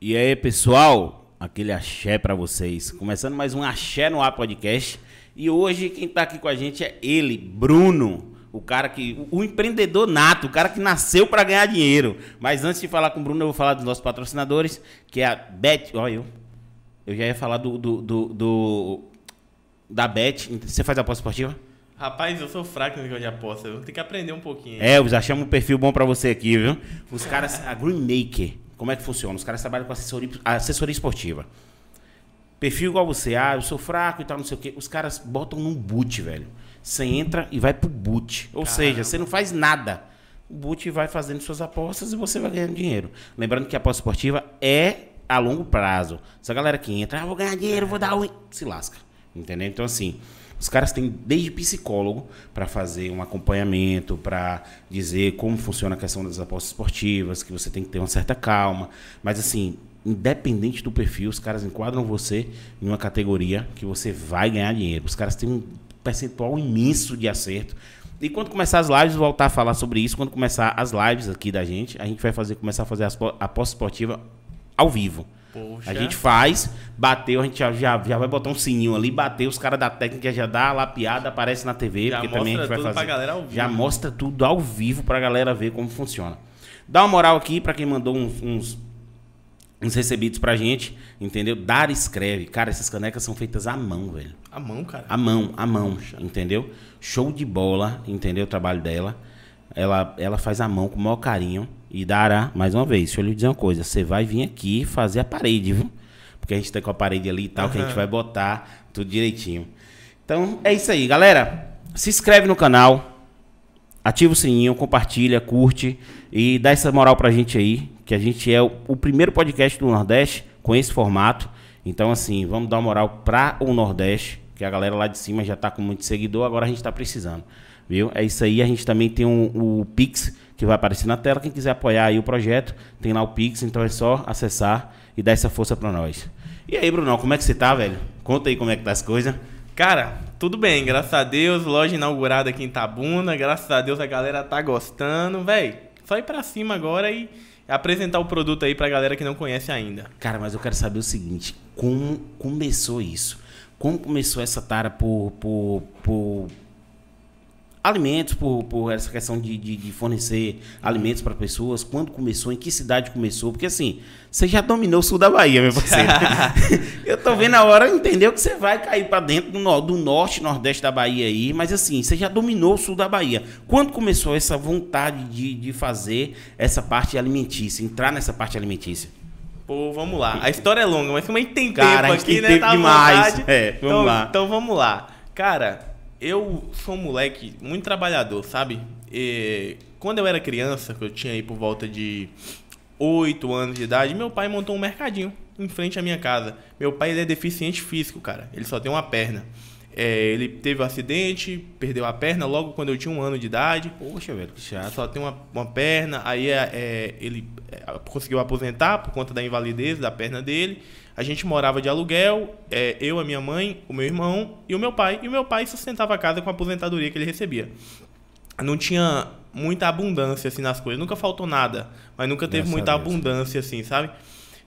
E aí, pessoal, aquele axé pra vocês. Começando mais um Axé no Ar Podcast. E hoje quem tá aqui com a gente é ele, Bruno. O cara que. O empreendedor nato, o cara que nasceu pra ganhar dinheiro. Mas antes de falar com o Bruno, eu vou falar dos nossos patrocinadores, que é a Bet. Olha eu. Eu já ia falar do. do, do, do- da Bet. Você faz aposta esportiva? Rapaz, eu sou fraco no negócio de aposta. Eu tenho que aprender um pouquinho. É, eu já chamo um perfil bom pra você aqui, viu? Os caras, a Greenmaker, como é que funciona? Os caras trabalham com assessoria, assessoria esportiva. Perfil igual você, ah, eu sou fraco e tal, não sei o quê. Os caras botam num boot, velho. Você entra e vai pro boot. Ou seja, você não faz nada. O boot vai fazendo suas apostas e você vai ganhando dinheiro. Lembrando que a aposta esportiva é a longo prazo. Essa galera que entra, ah, vou ganhar dinheiro, vou dar um. Se lasca. Entendeu? Então, assim, os caras têm desde psicólogo para fazer um acompanhamento, para dizer como funciona a questão das apostas esportivas, que você tem que ter uma certa calma. Mas, assim, independente do perfil, os caras enquadram você em uma categoria que você vai ganhar dinheiro. Os caras têm um percentual imenso de acerto. E quando começar as lives, vou voltar a falar sobre isso. Quando começar as lives aqui da gente, a gente vai fazer, começar a fazer po- aposta esportiva ao vivo. Poxa. A gente faz, bateu, a gente já, já, já vai botar um sininho ali, bateu, os caras da técnica já dá a lapiada, aparece na TV, Já porque também a gente vai tudo fazer. pra galera ao vivo. Já mostra tudo ao vivo pra galera ver como funciona. Dá uma moral aqui pra quem mandou uns, uns, uns recebidos pra gente, entendeu? Dar escreve. Cara, essas canecas são feitas à mão, velho. A mão, cara. À mão, à mão, entendeu? Show de bola, entendeu? O trabalho dela. Ela, ela faz a mão com o maior carinho. E dará, mais uma vez, deixa eu lhe dizer uma coisa. Você vai vir aqui fazer a parede, viu? Porque a gente tá com a parede ali e tal, que a gente vai botar tudo direitinho. Então, é isso aí, galera. Se inscreve no canal. Ativa o sininho, compartilha, curte e dá essa moral pra gente aí, que a gente é o, o primeiro podcast do Nordeste com esse formato. Então, assim, vamos dar uma moral pra o Nordeste, que a galera lá de cima já tá com muito seguidor, agora a gente tá precisando. Viu? É isso aí. A gente também tem um- o Pix, que vai aparecer na tela. Quem quiser apoiar aí o projeto, tem lá o Pix, então é só acessar e dar essa força pra nós. E aí, Brunão, como é que você tá, velho? Conta aí como é que tá as coisas. Cara, tudo bem, graças a Deus. Loja inaugurada aqui em Tabuna. Graças a Deus a galera tá gostando. Véi, só ir pra cima agora e apresentar o produto aí pra galera que não conhece ainda. Cara, mas eu quero saber o seguinte: como começou isso? Como começou essa tara por, por, por alimentos, por, por essa questão de, de, de fornecer alimentos para pessoas? Quando começou? Em que cidade começou? Porque assim, você já dominou o sul da Bahia, meu parceiro. eu tô vendo a hora, entendeu? Que você vai cair para dentro do, do norte, nordeste da Bahia aí, mas assim, você já dominou o sul da Bahia. Quando começou essa vontade de, de fazer essa parte alimentícia, entrar nessa parte alimentícia? Pô, vamos lá. A história é longa, mas também tem Cara, a tempo gente aqui, tem né? tempo Tá demais. É, vamos então, lá. Então vamos lá. Cara, eu sou um moleque muito trabalhador, sabe? E quando eu era criança, que eu tinha aí por volta de 8 anos de idade, meu pai montou um mercadinho em frente à minha casa. Meu pai ele é deficiente físico, cara. Ele só tem uma perna. É, ele teve um acidente, perdeu a perna logo quando eu tinha um ano de idade. Poxa, velho, que chato. Só tem uma, uma perna, aí é, é, ele é, conseguiu aposentar por conta da invalidez da perna dele. A gente morava de aluguel, é, eu, a minha mãe, o meu irmão e o meu pai. E o meu pai sustentava a casa com a aposentadoria que ele recebia. Não tinha muita abundância assim nas coisas, nunca faltou nada, mas nunca teve Graças muita abundância assim, sabe?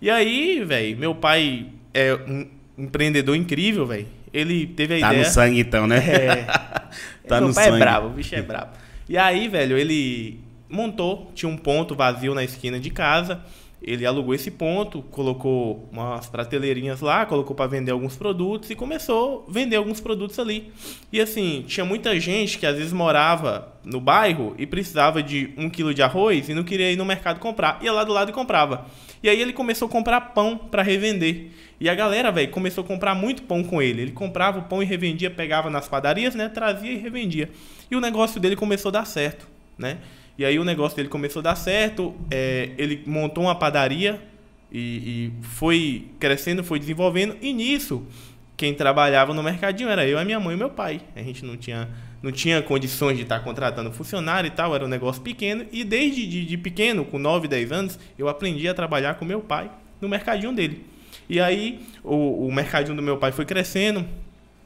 E aí, velho, meu pai é um empreendedor incrível, velho. Ele teve a Tá ideia. no sangue então, né? É. Tá Meu no pai sangue. é brabo, o bicho é brabo. E aí, velho, ele montou, tinha um ponto vazio na esquina de casa. Ele alugou esse ponto, colocou umas prateleirinhas lá, colocou para vender alguns produtos e começou a vender alguns produtos ali. E assim, tinha muita gente que às vezes morava no bairro e precisava de um quilo de arroz e não queria ir no mercado comprar. Ia lá do lado e comprava. E aí ele começou a comprar pão para revender. E a galera, velho, começou a comprar muito pão com ele. Ele comprava o pão e revendia, pegava nas padarias, né? Trazia e revendia. E o negócio dele começou a dar certo, né? E aí o negócio dele começou a dar certo. é, ele montou uma padaria e, e foi crescendo, foi desenvolvendo. E nisso, quem trabalhava no mercadinho era eu, a minha mãe e meu pai. A gente não tinha, não tinha condições de estar contratando funcionário e tal, era um negócio pequeno. E desde de, de pequeno, com 9, 10 anos, eu aprendi a trabalhar com meu pai no mercadinho dele. E aí o, o mercadinho do meu pai foi crescendo.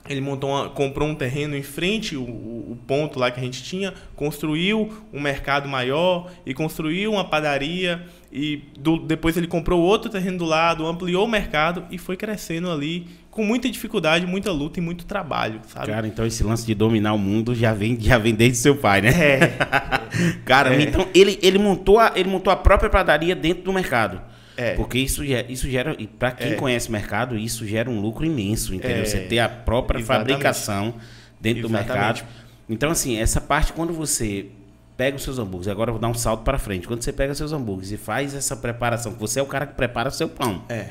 Ele montou uma, comprou um terreno em frente, o, o, ponto lá que a gente tinha, construiu um mercado maior e construiu uma padaria. E do, depois ele comprou outro terreno do lado, ampliou o mercado e foi crescendo ali com muita dificuldade, muita luta e muito trabalho, sabe? Cara, então esse lance de dominar o mundo já vem, já vem desde seu pai, né? É. Cara, é. então ele, ele, montou a, ele montou a própria padaria dentro do mercado. É. Porque isso, isso gera, e para quem é. conhece o mercado, isso gera um lucro imenso, entendeu? É. Você ter a própria Exatamente. fabricação dentro Exatamente. do mercado. Então, assim, essa parte, quando você pega os seus hambúrgueres, agora eu vou dar um salto para frente. Quando você pega seus hambúrgueres e faz essa preparação, você é o cara que prepara o seu pão. É.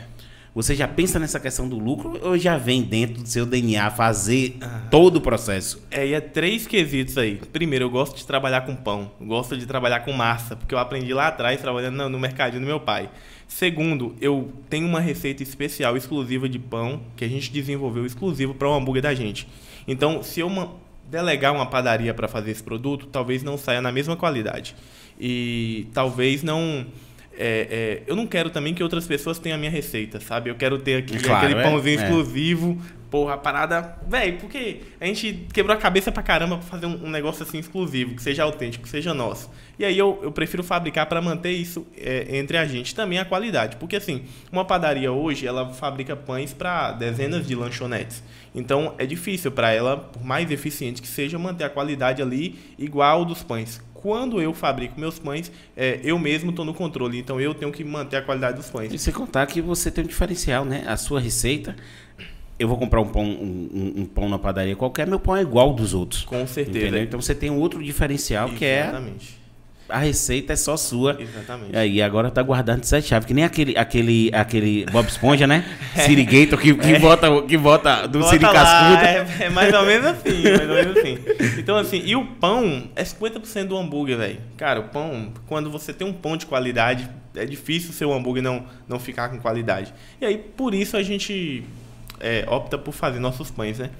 Você já pensa nessa questão do lucro ou já vem dentro do seu DNA fazer ah. todo o processo? É, e é três quesitos aí. Primeiro, eu gosto de trabalhar com pão, gosto de trabalhar com massa, porque eu aprendi lá atrás trabalhando no, no mercadinho do meu pai. Segundo, eu tenho uma receita especial, exclusiva de pão, que a gente desenvolveu exclusivo para o hambúrguer da gente. Então, se eu delegar uma padaria para fazer esse produto, talvez não saia na mesma qualidade. E talvez não é, é, eu não quero também que outras pessoas tenham a minha receita, sabe? Eu quero ter aqui, claro, aquele é, pãozinho é. exclusivo. Porra, a parada. Véi, porque a gente quebrou a cabeça pra caramba pra fazer um, um, negócio assim exclusivo, que seja autêntico, que seja nosso. E aí eu, eu prefiro fabricar para manter isso é, entre a gente. Também a qualidade. Porque assim, uma padaria hoje, ela fabrica pães para dezenas de lanchonetes. Então é difícil para ela, por mais eficiente que seja, manter a qualidade ali igual dos pães quando eu fabrico meus pães, é, eu mesmo estou no controle. Então eu tenho que manter a qualidade dos pães. E você contar que você tem um diferencial, né? A sua receita. Eu vou comprar um pão, um, um, um pão na padaria qualquer, meu pão é igual dos outros. Com certeza. Entendeu? Então você tem um outro diferencial Exatamente. que é. A receita é só sua. Exatamente. Aí agora tá guardando sete chaves, que nem aquele, aquele, aquele Bob Esponja, né? é. Sirigator que, que, é. bota, que bota do Siri Cascudo. É, é, mais ou menos assim, mais ou menos assim. Então, assim, e o pão é 50% do hambúrguer, velho. Cara, o pão, quando você tem um pão de qualidade, é difícil seu hambúrguer não, não ficar com qualidade. E aí, por isso, a gente é, opta por fazer nossos pães, né?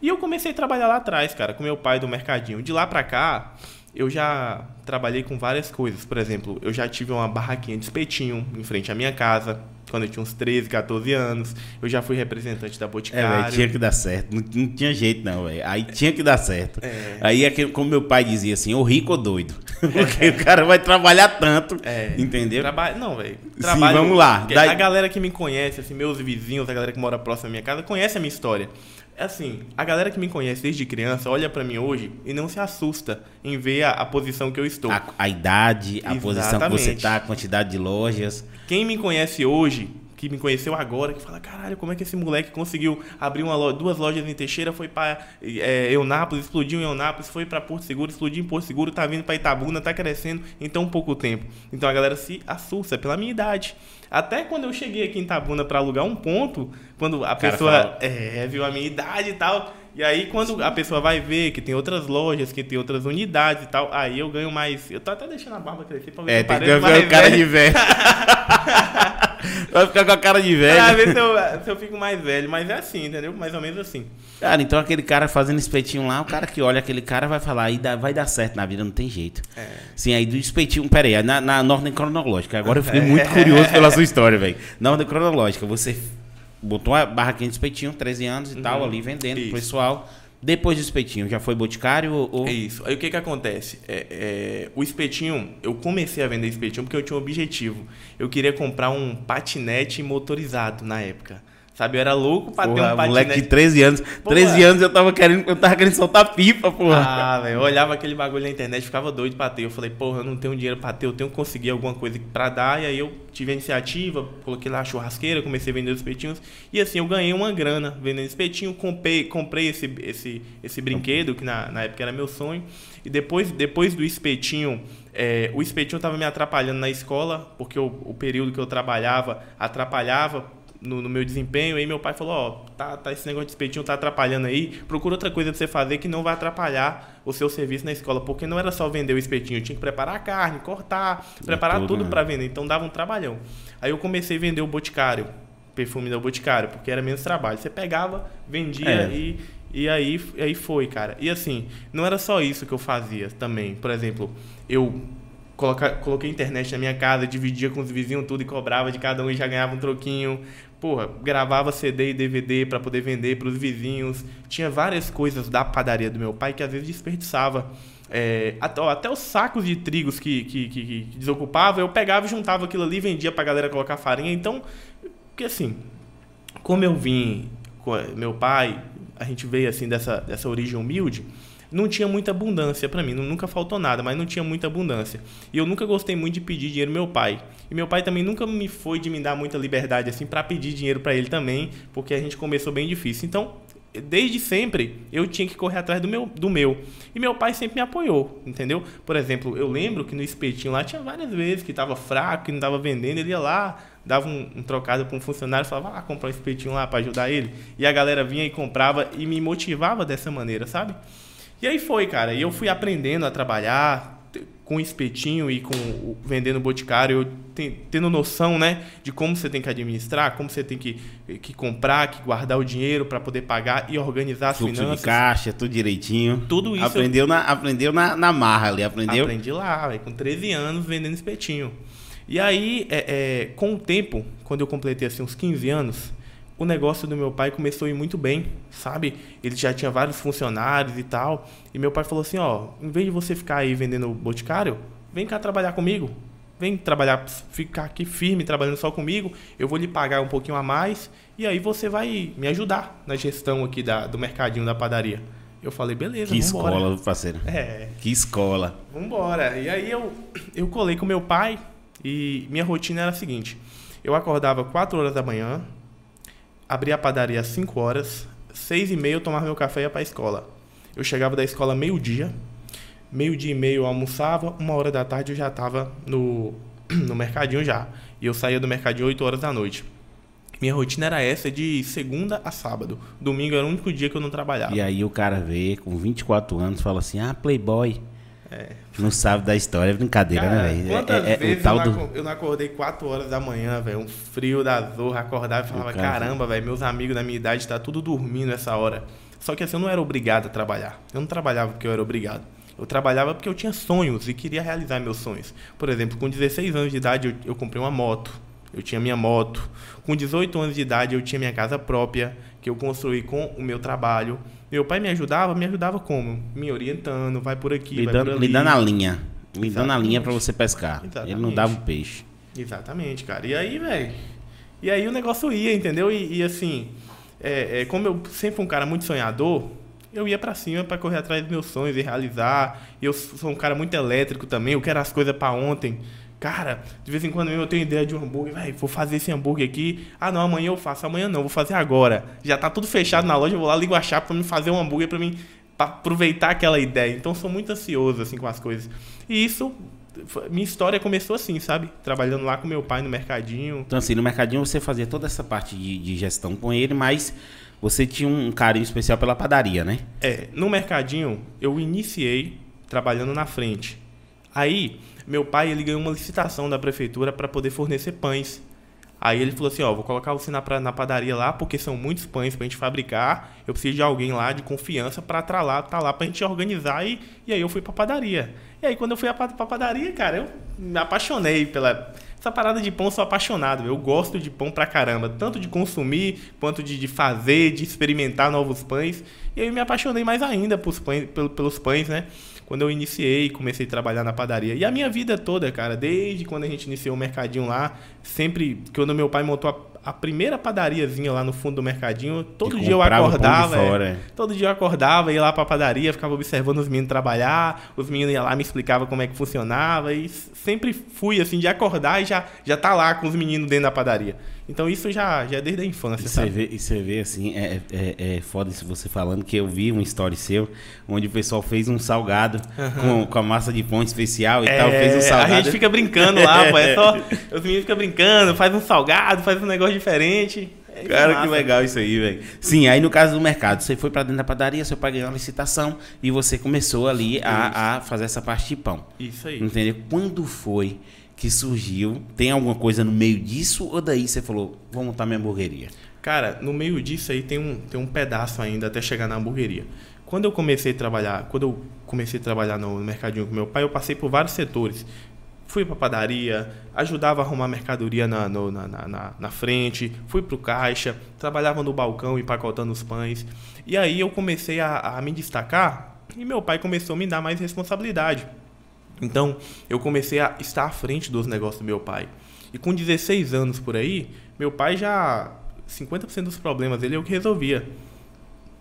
E eu comecei a trabalhar lá atrás, cara, com meu pai do mercadinho. De lá pra cá, eu já trabalhei com várias coisas. Por exemplo, eu já tive uma barraquinha de espetinho em frente à minha casa, quando eu tinha uns 13, 14 anos. Eu já fui representante da Boticário. É, véio, tinha que dar certo. Não, não tinha jeito, não, velho. Aí tinha que dar certo. É. Aí, é como meu pai dizia assim, ou rico ou doido. Porque o cara vai trabalhar tanto, é. entendeu? Traba... Não, velho. Trabalho... Sim, vamos lá. A galera que me conhece, assim, meus vizinhos, a galera que mora próximo da minha casa, conhece a minha história. É assim, a galera que me conhece desde criança olha para mim hoje e não se assusta em ver a, a posição que eu estou. A, a idade, a Exatamente. posição que você tá, a quantidade de lojas. Quem me conhece hoje que me conheceu agora, que fala, caralho, como é que esse moleque conseguiu abrir uma loja, duas lojas em Teixeira, foi para é, Eunápolis, explodiu em Eunápolis, foi para Porto Seguro, explodiu em Porto Seguro, tá vindo para Itabuna, tá crescendo em tão pouco tempo. Então a galera se assusta pela minha idade. Até quando eu cheguei aqui em Itabuna para alugar um ponto, quando a pessoa é, viu a minha idade e tal, e aí, quando a pessoa vai ver que tem outras lojas, que tem outras unidades e tal, aí eu ganho mais. Eu tô até deixando a barba crescer pra ver é, tem que mais cara de velho. Vai ficar com a cara de velho. Ver se eu, se eu fico mais velho. Mas é assim, entendeu? Mais ou menos assim. Cara, então aquele cara fazendo espetinho lá, o cara que olha aquele cara vai falar, aí vai dar certo na vida, não tem jeito. É. Sim, aí do espetinho. Pera aí, na, na ordem cronológica. Agora eu fiquei é. muito curioso pela sua história, velho. Na ordem cronológica, você botou a barraquinha de espetinho, 13 anos e uhum. tal, ali vendendo Isso. pro pessoal. Depois do espetinho, já foi boticário ou... É isso. Aí o que que acontece? É, é, o espetinho, eu comecei a vender espetinho porque eu tinha um objetivo. Eu queria comprar um patinete motorizado na época. Sabe, eu era louco pra porra, ter um patinete. moleque de 13 anos. Porra. 13 anos eu tava querendo, eu tava querendo soltar pipa, porra. Ah, velho, eu olhava aquele bagulho na internet, ficava doido pra ter. Eu falei, porra, eu não tenho dinheiro pra ter, eu tenho que conseguir alguma coisa pra dar. E aí eu tive a iniciativa, coloquei lá a churrasqueira, comecei a vender os espetinhos. E assim, eu ganhei uma grana vendendo espetinho, comprei, comprei esse, esse, esse brinquedo, que na, na época era meu sonho. E depois, depois do espetinho, é, o espetinho tava me atrapalhando na escola, porque o, o período que eu trabalhava atrapalhava no, no, meu desempenho. Aí meu pai falou, ó, oh, tá, tá, esse negócio de espetinho tá atrapalhando aí. Procura outra coisa pra você fazer que não vai atrapalhar o seu serviço na escola. Porque não era só vender o espetinho, tinha que preparar a carne, cortar, preparar tudo, tudo né? para vender. Então dava um trabalhão. Aí eu comecei a vender o boticário, perfume do boticário, porque era menos trabalho. Você pegava, vendia é. e, e aí, aí foi, cara. E assim, não era só isso que eu fazia também. Por exemplo, eu coloca, coloquei internet na minha casa, dividia com os vizinhos tudo e cobrava de cada um e já ganhava um troquinho. Porra, gravava CD e DVD para poder vender para os vizinhos. Tinha várias coisas da padaria do meu pai que às vezes desperdiçava. É, até, ó, até, os sacos de trigos que, que, que, que, desocupava, eu pegava e juntava aquilo ali e vendia pra galera colocar farinha. Então, porque assim, como eu vim com meu pai, a gente veio assim dessa, dessa origem humilde, não tinha muita abundância para mim, nunca faltou nada, mas não tinha muita abundância. E eu nunca gostei muito de pedir dinheiro meu pai. E meu pai também nunca me foi de me dar muita liberdade assim para pedir dinheiro para ele também, porque a gente começou bem difícil. Então, desde sempre eu tinha que correr atrás do meu, do meu. E meu pai sempre me apoiou, entendeu? Por exemplo, eu lembro que no espetinho lá tinha várias vezes que estava fraco, que não estava vendendo, ele ia lá, dava um, um trocado para um funcionário, falava, ah, comprar um espetinho lá para ajudar ele. E a galera vinha e comprava e me motivava dessa maneira, sabe? E aí foi, cara. E eu fui aprendendo a trabalhar, com espetinho e com vendendo boticário, tendo noção, né, de como você tem que administrar, como você tem que, que comprar, que guardar o dinheiro para poder pagar e organizar as Fluxo finanças. de caixa, tudo direitinho. Tudo isso. Aprendeu, eu... na, aprendeu na, na marra ali, aprendeu? Aprendi lá, véio, com 13 anos vendendo espetinho. E aí, é, é, com o tempo, quando eu completei assim, uns 15 anos, o negócio do meu pai começou a ir muito bem, sabe? Ele já tinha vários funcionários e tal. E meu pai falou assim, ó, em vez de você ficar aí vendendo boticário, vem cá trabalhar comigo. Vem trabalhar, ficar aqui firme trabalhando só comigo. Eu vou lhe pagar um pouquinho a mais e aí você vai me ajudar na gestão aqui da, do mercadinho da padaria. Eu falei, beleza, Que vambora. escola, parceiro. É. Que escola. Vambora. E aí eu, eu colei com meu pai e minha rotina era a seguinte. Eu acordava 4 horas da manhã, abria a padaria às 5 horas, 6 e meia eu tomava meu café e ia para a escola. Eu chegava da escola meio-dia, meio-dia e meio eu almoçava, uma hora da tarde eu já estava no, no mercadinho já. E eu saía do mercadinho 8 horas da noite. Minha rotina era essa de segunda a sábado. Domingo era o único dia que eu não trabalhava. E aí o cara vê com 24 anos fala assim: ah, Playboy. É. Não sabe da história, é brincadeira, cara, né, velho? Quantas é, é, vezes eu, do... eu, não acordei 4 horas da manhã, velho? Um frio da zorra, acordava e falava: caramba, velho, meus amigos da minha idade tá tudo dormindo essa hora. Só que assim, eu não era obrigado a trabalhar. Eu não trabalhava porque eu era obrigado. Eu trabalhava porque eu tinha sonhos e queria realizar meus sonhos. Por exemplo, com 16 anos de idade eu, eu comprei uma moto. Eu tinha minha moto. Com 18 anos de idade eu tinha minha casa própria, que eu construí com o meu trabalho. Meu pai me ajudava, me ajudava como? Me orientando, vai por aqui, me vai dando, por ali. Dando a linha. Me dando a linha para você pescar. Exatamente. Ele não dava o peixe. Exatamente, cara. E aí, velho? E aí o negócio ia, entendeu? E, e assim, é, é, como eu sempre fui um cara muito sonhador, eu ia para cima para correr atrás dos meus sonhos e realizar. E eu sou um cara muito elétrico também, eu quero as coisas para ontem. Cara, de vez em quando eu tenho ideia de um hambúrguer, velho, vou fazer esse hambúrguer aqui. Ah, não, amanhã eu faço, amanhã não, vou fazer agora. Já tá tudo fechado na loja, eu vou lá ligo a chave para me fazer um hambúrguer para mim pra aproveitar aquela ideia. Então sou muito ansioso assim com as coisas. E isso minha história começou assim, sabe? Trabalhando lá com meu pai no mercadinho. Então assim, no mercadinho você fazia toda essa parte de, de gestão com ele, mas você tinha um carinho especial pela padaria, né? É, no mercadinho eu iniciei trabalhando na frente. Aí meu pai ele ganhou uma licitação da prefeitura para poder fornecer pães. Aí ele falou assim, ó, vou colocar você na, na padaria lá, porque são muitos pães pra gente fabricar. Eu preciso de alguém lá de confiança para estar lá, tá lá pra gente organizar. E, e aí eu fui pra padaria. E aí quando eu fui pra, pra padaria, cara, eu me apaixonei pela... Essa parada de pão, eu sou apaixonado. Eu gosto de pão pra caramba. Tanto de consumir, quanto de, de fazer, de experimentar novos pães. E aí eu me apaixonei mais ainda pães, pelos pães né? Quando eu iniciei, comecei a trabalhar na padaria. E a minha vida toda, cara, desde quando a gente iniciou o mercadinho lá, sempre quando meu pai montou a a primeira padariazinha lá no fundo do mercadinho, todo dia eu acordava. Fora, é, todo dia eu acordava, ia lá pra padaria, ficava observando os meninos trabalhar, os meninos iam lá me explicavam como é que funcionava, e sempre fui assim, de acordar e já, já tá lá com os meninos dentro da padaria. Então isso já, já é desde a infância, e? Você vê, e você vê assim, é, é, é foda isso você falando, que eu vi um story seu, onde o pessoal fez um salgado uhum. com, com a massa de pão especial e é, tal, fez um salgado. A gente fica brincando lá, pô, é só, os meninos ficam brincando, faz um salgado, faz um negócio diferente. É Cara, que legal isso aí, velho. Sim, aí no caso do mercado, você foi para dentro da padaria, seu pai ganhou uma licitação e você começou ali a, a, fazer essa parte de pão. Isso aí. Entendeu? Quando foi que surgiu? Tem alguma coisa no meio disso ou daí você falou, vou montar minha hamburgueria? Cara, no meio disso aí tem um, tem um pedaço ainda até chegar na hamburgueria. Quando eu comecei a trabalhar, quando eu comecei a trabalhar no mercadinho com meu pai, eu passei por vários setores fui para padaria, ajudava a arrumar mercadoria na, no, na, na, na, frente, fui para o caixa, trabalhava no balcão empacotando os pães. E aí eu comecei a, a me destacar e meu pai começou a me dar mais responsabilidade. Então eu comecei a estar à frente dos negócios do meu pai. E com 16 anos por aí, meu pai já 50% dos problemas dele eu que resolvia.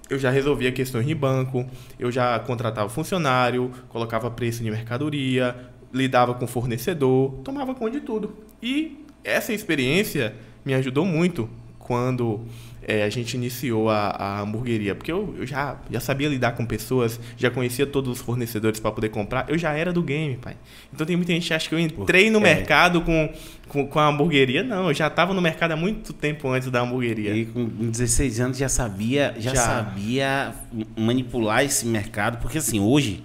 Eu já resolvia questões de banco, eu já contratava funcionário, colocava preço de mercadoria, lidava com fornecedor, tomava conta de tudo. E essa experiência me ajudou muito quando é, a gente iniciou a, a hamburgueria. Porque eu, eu, já, já sabia lidar com pessoas, já conhecia todos os fornecedores para poder comprar. Eu já era do game, pai. Então tem muita gente que acha que eu entrei no é. mercado com, com, com, a hamburgueria. Não, eu já estava no mercado há muito tempo antes da hamburgueria. E com 16 anos já sabia, já, já. sabia manipular esse mercado. Porque assim, hoje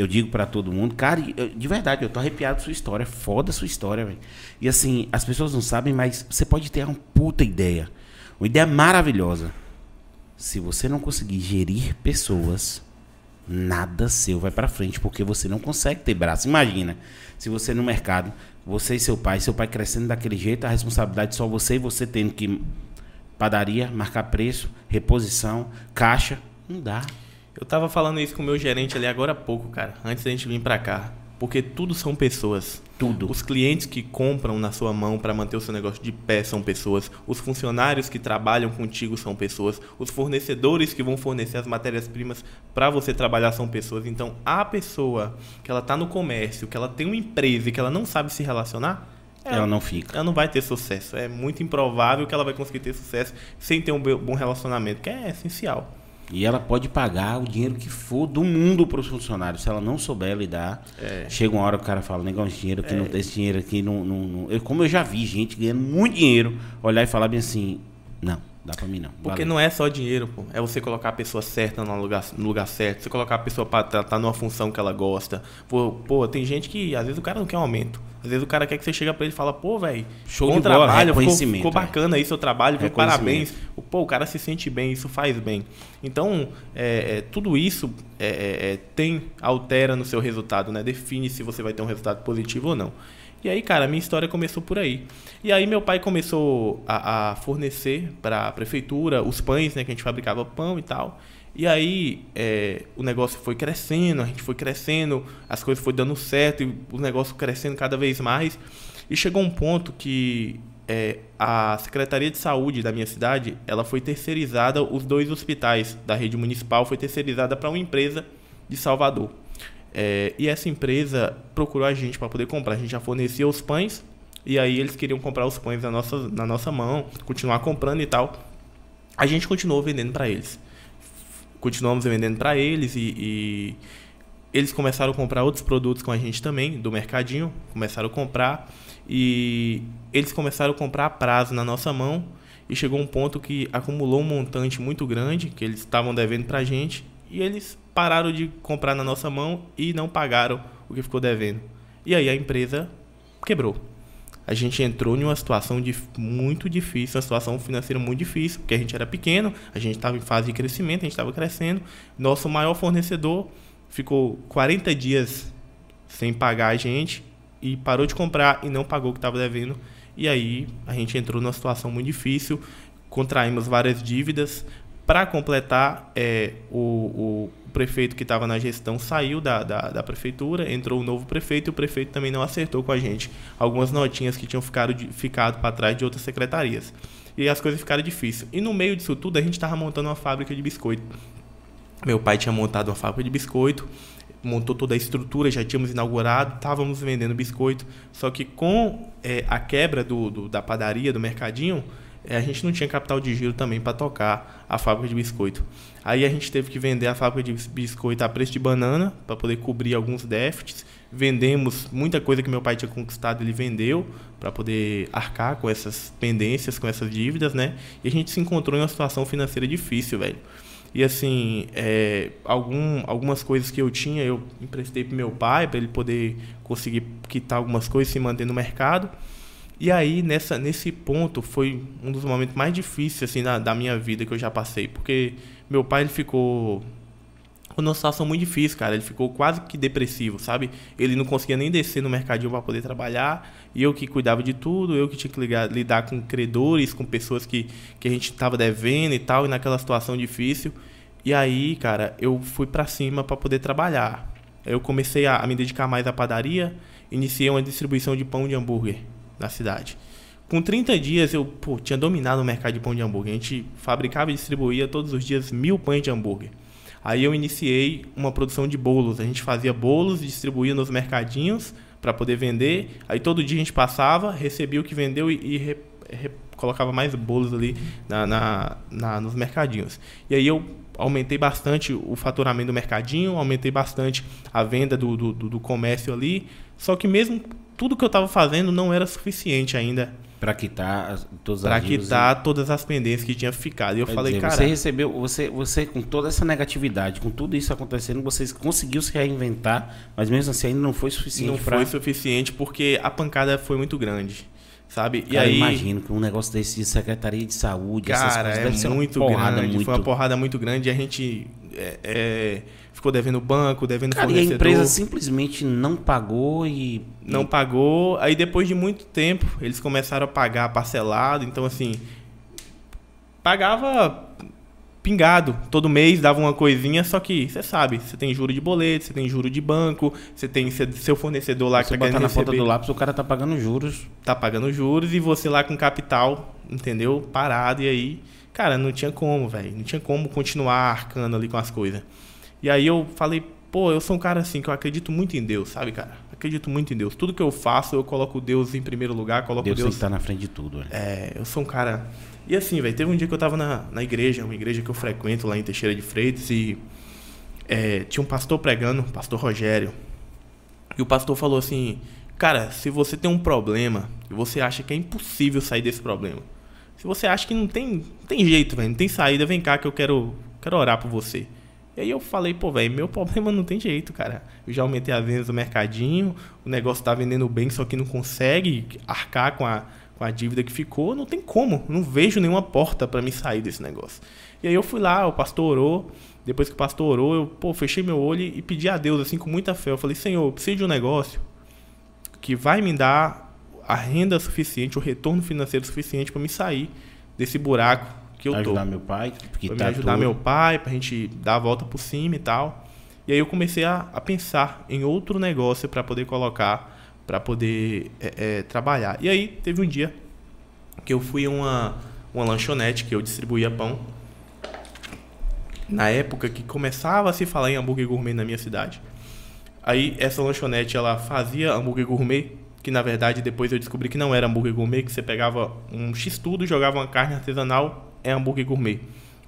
eu digo para todo mundo, cara, de verdade, eu tô arrepiado com sua história, foda sua história, velho. E assim, as pessoas não sabem, mas você pode ter uma puta ideia. Uma ideia maravilhosa. Se você não conseguir gerir pessoas, nada seu vai para frente, porque você não consegue ter braço. Imagina, se você no mercado, você e seu pai, seu pai crescendo daquele jeito, a responsabilidade é só você e você tendo que padaria, marcar preço, reposição, caixa, não dá. Eu tava falando isso com o meu gerente ali agora há pouco, cara, antes da gente vir para cá. Porque tudo são pessoas. Tudo. Os clientes que compram na sua mão para manter o seu negócio de pé são pessoas. Os funcionários que trabalham contigo são pessoas. Os fornecedores que vão fornecer as matérias-primas para você trabalhar são pessoas. Então, a pessoa que ela está no comércio, que ela tem uma empresa e que ela não sabe se relacionar, ela, ela, não fica. Ela não vai ter sucesso. É muito improvável que ela vai conseguir ter sucesso sem ter um bom relacionamento, que é essencial. E ela pode pagar o dinheiro que for do mundo para os funcionários. Se ela não souber lidar, é. chega uma hora que o cara fala, negócio esse dinheiro aqui, é. não, esse dinheiro aqui não. não, não. Eu, como eu já vi gente ganhando muito dinheiro, olhar e falar bem assim, não, dá para mim não. Porque Valeu. não é só dinheiro, pô. É você colocar a pessoa certa no lugar, no lugar certo, você colocar a pessoa para tratar numa função que ela gosta. Pô, pô, tem gente que às vezes o cara não quer um aumento. Às vezes o cara quer que você chega para ele e fala, pô, velho, show de trabalho, bola, ficou, ficou bacana aí seu trabalho, viu, parabéns. Pô, o cara se sente bem, isso faz bem. Então, é, é, tudo isso é, é, é, tem, altera no seu resultado, né? Define se você vai ter um resultado positivo ou não. E aí, cara, minha história começou por aí. E aí meu pai começou a, a fornecer para a prefeitura os pães, né? Que a gente fabricava pão e tal. E aí é, o negócio foi crescendo, a gente foi crescendo, as coisas foi dando certo, e o negócio crescendo cada vez mais. E chegou um ponto que é, a Secretaria de Saúde da minha cidade, ela foi terceirizada, os dois hospitais da rede municipal foi terceirizada para uma empresa de Salvador. É, e essa empresa procurou a gente para poder comprar. A gente já fornecia os pães e aí eles queriam comprar os pães na nossa, na nossa mão, continuar comprando e tal. A gente continuou vendendo para eles continuamos vendendo para eles e, e, eles começaram a comprar outros produtos com a gente também, do mercadinho, começaram a comprar e eles começaram a comprar a prazo na nossa mão e chegou um ponto que acumulou um montante muito grande que eles estavam devendo para a gente e eles pararam de comprar na nossa mão e não pagaram o que ficou devendo. E aí a empresa quebrou a gente entrou em uma situação de, muito difícil, uma situação financeira muito difícil, porque a gente era pequeno, a gente estava em fase de crescimento, a gente estava crescendo. Nosso maior fornecedor ficou 40 dias sem pagar a gente e parou de comprar e não pagou o que estava devendo. E aí a gente entrou numa situação muito difícil, contraímos várias dívidas. Para completar, é, o, o o prefeito que estava na gestão saiu da, da, da, prefeitura, entrou o novo prefeito e o prefeito também não acertou com a gente algumas notinhas que tinham ficado, ficado para trás de outras secretarias. E as coisas ficaram difíceis. E no meio disso tudo, a gente estava montando uma fábrica de biscoito. Meu pai tinha montado uma fábrica de biscoito, montou toda a estrutura, já tínhamos inaugurado, estávamos vendendo biscoito. Só que com é, a quebra do, do, da padaria, do mercadinho, a gente não tinha capital de giro também para tocar a fábrica de biscoito. Aí a gente teve que vender a fábrica de biscoito a preço de banana para poder cobrir alguns déficits. Vendemos muita coisa que meu pai tinha conquistado, ele vendeu para poder arcar com essas pendências, com essas dívidas, né? E a gente se encontrou em uma situação financeira difícil, velho. E assim, é, algum, algumas coisas que eu tinha, eu emprestei para meu pai para ele poder conseguir quitar algumas coisas e se manter no mercado. E aí, nessa, nesse ponto, foi um dos momentos mais difíceis assim, da, da minha vida que eu já passei. Porque meu pai ele ficou. numa situação muito difícil, cara. Ele ficou quase que depressivo, sabe? Ele não conseguia nem descer no mercadinho para poder trabalhar. E eu que cuidava de tudo, eu que tinha que ligar, lidar com credores, com pessoas que, que a gente tava devendo e tal, e naquela situação difícil. E aí, cara, eu fui para cima para poder trabalhar. Eu comecei a, a me dedicar mais à padaria, iniciei uma distribuição de pão de hambúrguer na cidade. Com 30 dias eu pô, tinha dominado o mercado de pão de hambúrguer. A gente fabricava e distribuía todos os dias mil pães de hambúrguer. Aí eu iniciei uma produção de bolos. A gente fazia bolos, distribuía nos mercadinhos para poder vender. Aí todo dia a gente passava, recebia o que vendeu e, e re, re, colocava mais bolos ali na, na, na, nos mercadinhos. E aí eu aumentei bastante o faturamento do mercadinho, aumentei bastante a venda do, do, do comércio ali. Só que mesmo tudo que eu estava fazendo não era suficiente ainda para quitar todas as quitar e... todas as pendências que tinha ficado. E eu Quer falei, dizer, cara, você recebeu, você, você com toda essa negatividade, com tudo isso acontecendo, você conseguiu se reinventar, mas mesmo assim ainda não foi suficiente. Não pra... foi suficiente porque a pancada foi muito grande. Sabe? Cara, e aí, imagino que um negócio desse de Secretaria de Saúde, cara, é muito grande. Muito... Foi uma porrada muito grande e a gente é, é, ficou devendo banco, devendo cara, fornecedor. E a empresa simplesmente não pagou e. Não pagou. Aí depois de muito tempo, eles começaram a pagar parcelado. Então, assim. Pagava pingado. Todo mês dava uma coisinha, só que você sabe, você tem juro de boleto, você tem juro de banco, você tem seu fornecedor lá você que tá querendo na receber, ponta do lápis, o cara tá pagando juros. Tá pagando juros e você lá com capital, entendeu? Parado e aí, cara, não tinha como, velho, não tinha como continuar arcando ali com as coisas. E aí eu falei, pô, eu sou um cara assim que eu acredito muito em Deus, sabe, cara? Acredito muito em Deus. Tudo que eu faço, eu coloco Deus em primeiro lugar, coloco Deus Deus. Deus tem que estar tá na frente de tudo, velho. É, eu sou um cara e assim, velho, teve um dia que eu tava na, na igreja, uma igreja que eu frequento lá em Teixeira de Freitas, e é, tinha um pastor pregando, pastor Rogério. E o pastor falou assim: Cara, se você tem um problema e você acha que é impossível sair desse problema, se você acha que não tem, tem jeito, velho, não tem saída, vem cá que eu quero, quero orar por você. E aí eu falei, pô, velho, meu problema não tem jeito, cara. Eu já aumentei as vendas do mercadinho, o negócio tá vendendo bem, só que não consegue arcar com a, com a dívida que ficou, não tem como, não vejo nenhuma porta para me sair desse negócio. E aí eu fui lá, o pastor orou, depois que o pastor orou, eu pô, fechei meu olho e pedi a Deus assim com muita fé. Eu falei: "Senhor, eu preciso de um negócio que vai me dar a renda suficiente, o retorno financeiro suficiente para me sair desse buraco que eu pra tô. ajudar meu pai, que pra tá me ajudar meu pai, pra gente dar a volta por cima e tal. E aí eu comecei a, a pensar em outro negócio para poder colocar para poder é, é, trabalhar. E aí teve um dia que eu fui a uma, uma lanchonete que eu distribuía pão. Na época que começava a se falar em hambúrguer gourmet na minha cidade. Aí essa lanchonete ela fazia hambúrguer gourmet, que na verdade depois eu descobri que não era hambúrguer gourmet, que você pegava um x-tudo, jogava uma carne artesanal, é hambúrguer gourmet.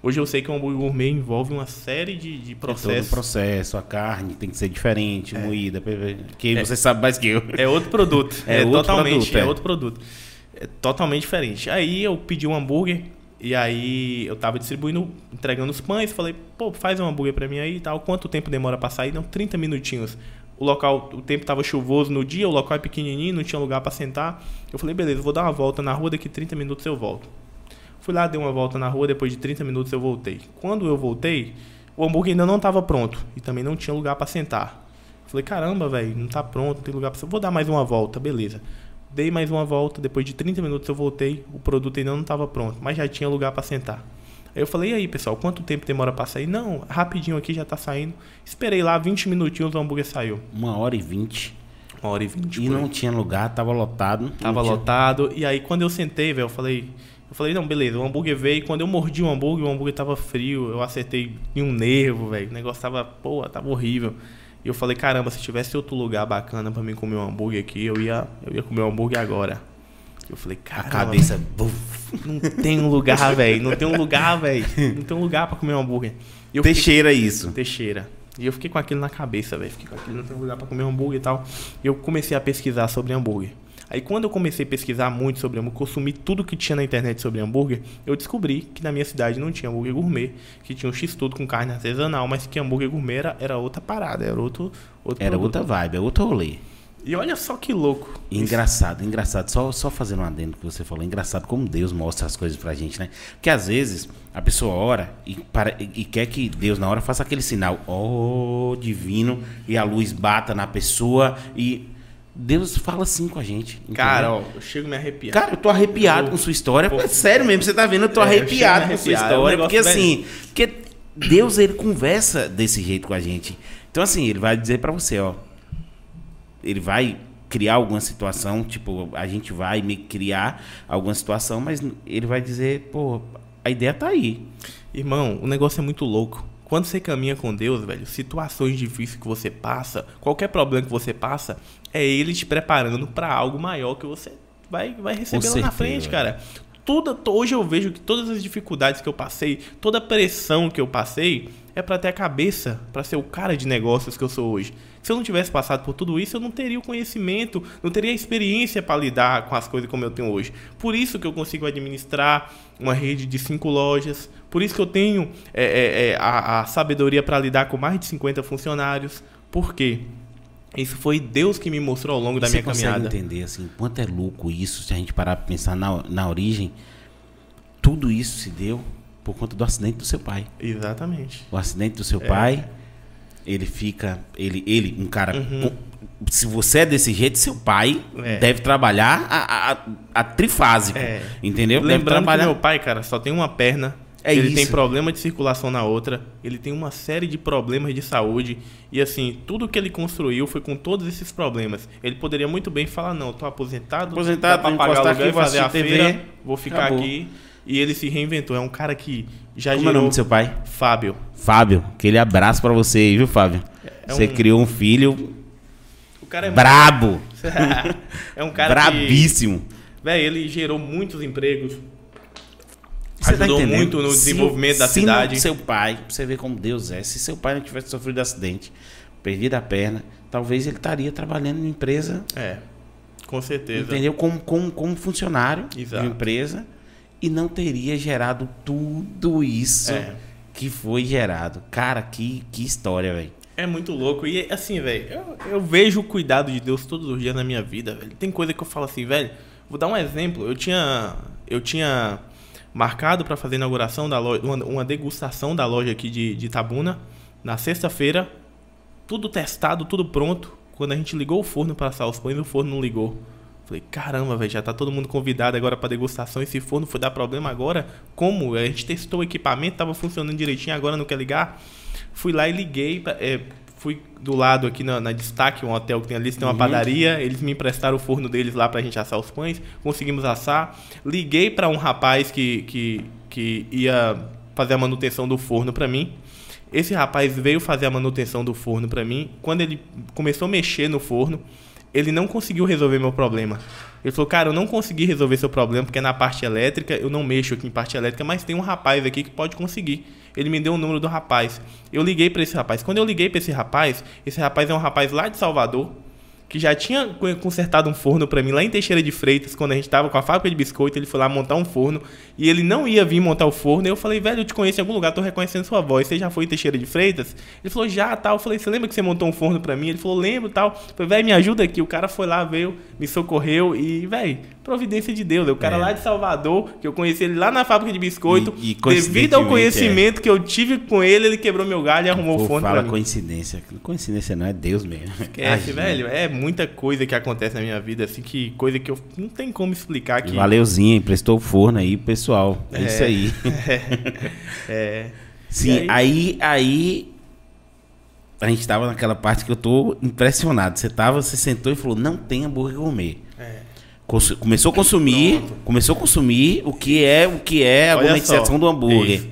Hoje eu sei que o hambúrguer gourmet envolve uma série de, de processos. É todo processo, a carne tem que ser diferente, é. moída, que é. você sabe mais que eu. É outro produto. é, é outro totalmente, produto, é. é outro produto. É totalmente diferente. Aí eu pedi um hambúrguer e aí eu tava distribuindo, entregando os pães, falei, pô, faz um hambúrguer para mim aí e tal. Quanto tempo demora para sair? Não, 30 minutinhos. O local, o tempo tava chuvoso no dia, o local é pequenininho, não tinha lugar para sentar. Eu falei, beleza, vou dar uma volta na rua, daqui 30 minutos eu volto. Fui lá, dei uma volta na rua, depois de 30 minutos eu voltei. Quando eu voltei, o hambúrguer ainda não estava pronto e também não tinha lugar para sentar. Falei, caramba, velho, não tá pronto, não tem lugar para sentar. Vou dar mais uma volta, beleza. Dei mais uma volta, depois de 30 minutos eu voltei, o produto ainda não estava pronto, mas já tinha lugar para sentar. Aí eu falei, e aí, pessoal, quanto tempo demora para sair? Não, rapidinho aqui já tá saindo. Esperei lá 20 minutinhos, o hambúrguer saiu. Uma hora e vinte. Uma hora e vinte. E não tinha lugar, tava lotado. Tava lotado. E aí quando eu sentei, velho, eu falei, eu falei, não, beleza, o hambúrguer veio. E quando eu mordi o hambúrguer, o hambúrguer tava frio. Eu acertei em um nervo, velho. O negócio tava, pô, tava horrível. E eu falei, caramba, se tivesse outro lugar bacana para mim comer um hambúrguer aqui, eu ia, eu ia comer um hambúrguer agora. Eu falei, cara, a cabeça, não tem um lugar, velho. Não tem um lugar, velho. Não tem um lugar para comer um hambúrguer. Eu Teixeira fiquei... isso. Teixeira. E eu fiquei com aquilo na cabeça, velho. Fiquei com aquilo, não tem um lugar para comer hambúrguer e tal. E eu comecei a pesquisar sobre hambúrguer. Aí quando eu comecei a pesquisar muito sobre hambúrguer, consumir tudo que tinha na internet sobre hambúrguer, eu descobri que na minha cidade não tinha hambúrguer gourmet, que tinha um x-tudo com carne artesanal, mas que hambúrguer gourmet era, era outra parada, era outro, outro Era produto. outra vibe, é outro rolê. E olha só que louco. Engraçado, engraçado. Só, só fazendo um adendo que você falou. Engraçado como Deus mostra as coisas pra gente, né? Porque às vezes a pessoa ora e, para, e quer que Deus na hora faça aquele sinal, ó divino, e a luz bata na pessoa e Deus fala assim com a gente. entendeu? Cara, ó, eu chego me arrepiar. Cara, eu tô arrepiado Eu- com sua história. Pô. É sério mesmo, você tá vendo? Eu tô É, eu arrepiado a com sua arrepiar. É um história. porque assim, porque Deus, ele conversa desse jeito com a gente. Então, assim, ele vai dizer pra você, ó. Ele vai criar alguma situação, tipo, a gente vai me criar alguma situação, mas ele vai dizer, pô, a ideia tá aí. Irmão, o negócio é muito louco. Quando você caminha com Deus, velho, situações difíceis que você passa, qualquer problema que você passa, é Ele te preparando pra algo maior que você vai, vai receber lá na frente, cara. Tudo, hoje eu vejo que todas as dificuldades que eu passei, toda a pressão que eu passei, é pra ter a cabeça, pra ser o cara de negócios que eu sou hoje. Se eu não tivesse passado por tudo isso, eu não teria o conhecimento, não teria a experiência pra lidar com as coisas como eu tenho hoje. Por isso que eu consigo administrar uma rede de cinco lojas, por isso que eu tenho é, é, é, a, a sabedoria para lidar com mais de 50 funcionários. Por quê? Isso foi Deus que me mostrou ao longo da você minha consegue caminhada. entender, assim, quanto é louco isso, se a gente parar pra pensar na, na origem, tudo isso se deu por conta do acidente do seu pai. Exatamente. O acidente do seu É. pai, ele fica. Ele, ele um cara. Uhum. com- se você é desse jeito, seu pai É. deve trabalhar a, a, a trifásico. É. Entendeu? Deve Lembrando que trabalhar. meu pai, cara, só tem uma perna. É ele isso. tem problema de circulação na outra. Ele tem uma série de problemas de saúde. E assim, tudo que ele construiu foi com todos esses problemas. Ele poderia muito bem falar, não, eu tô aposentado, Aposentado, vou pagar aqui, e fazer vou a assistir feira, TV. vou ficar Acabou. aqui. E ele se reinventou. É um cara que já Como é o nome do seu pai? Fábio. Fábio. Aquele abraço pra você aí, viu, Fábio? É você um- criou um filho O cara é brabo. é um cara brabíssimo. que... Velho, ele gerou muitos empregos. Você tá ajudou entendendo? muito no Se- desenvolvimento da se cidade. seu pai, pra você ver como Deus é. Se seu pai não tivesse sofrido acidente, perdido a perna, talvez ele estaria trabalhando em empresa É, com certeza. entendeu? Como, como, como funcionário Exato. de empresa e não teria gerado tudo isso É. que foi gerado. Cara, que, que história, velho. É muito louco. E assim, velho, eu, eu vejo o cuidado de Deus todos os dias na minha vida, velho. Tem coisa que eu falo assim, velho. Vou dar um exemplo. Eu tinha. Eu tinha marcado para fazer a inauguração da loja, uma, degustação da loja aqui de, de Itabuna, na sexta-feira. Tudo testado, tudo pronto. Quando a gente ligou o forno para assar os pães, o forno não ligou. Falei, caramba, velho, já tá todo mundo convidado agora para degustação. Esse forno foi dar problema agora? Como? A gente testou o equipamento, tava funcionando direitinho, agora não quer ligar? Fui lá e liguei. é, fui do lado aqui na, na Destaque, um hotel que tem ali, tem uma padaria. Eles me emprestaram o forno deles lá pra gente assar os pães. Conseguimos assar. Liguei para um rapaz que, que, que ia fazer a manutenção do forno pra mim. Esse rapaz veio fazer a manutenção do forno pra mim. Quando ele começou a mexer no forno, ele não conseguiu resolver meu problema. Ele falou, cara, eu não consegui resolver seu problema porque na parte elétrica eu não mexo aqui em parte elétrica, mas tem um rapaz aqui que pode conseguir. Ele me deu o número do rapaz. Eu liguei pra esse rapaz. Quando eu liguei pra esse rapaz, esse rapaz é um rapaz lá de Salvador que já tinha co- consertado um forno pra mim lá em Teixeira de Freitas, quando a gente tava com a fábrica de biscoito, ele foi lá montar um forno e ele não ia vir montar o forno. Eu falei, velho, eu te conheço em algum lugar, tô reconhecendo sua voz. Você já foi em Teixeira de Freitas? Ele falou, já, tal. Eu falei, você lembra que você montou um forno pra mim? Ele falou, lembro, tal. Eu falei, velho, me ajuda aqui. O cara foi lá, veio, me socorreu e, velho, providência de Deus. O cara É. lá de Salvador, que eu conheci ele lá na fábrica de biscoito, E- e devido ao coincidentemente, conhecimento que eu tive com ele, ele quebrou meu galho e arrumou o Pô, pra fala coincidência. Coincidência não é Deus mesmo. Esquece, Agindo. velho. É muita coisa que acontece na minha vida, assim, que coisa que eu não tem como explicar aqui. Valeuzinho, emprestou o forno aí, pessoal. É, É. isso aí. É. Sim, E aí, aí a gente tava naquela parte que eu tô impressionado. Você tava, você sentou e falou: "Não tem hambúrguer gourmet". Começou a consumir, Pronto. começou a consumir o que é, o que é a gourmetização do hambúrguer. isso.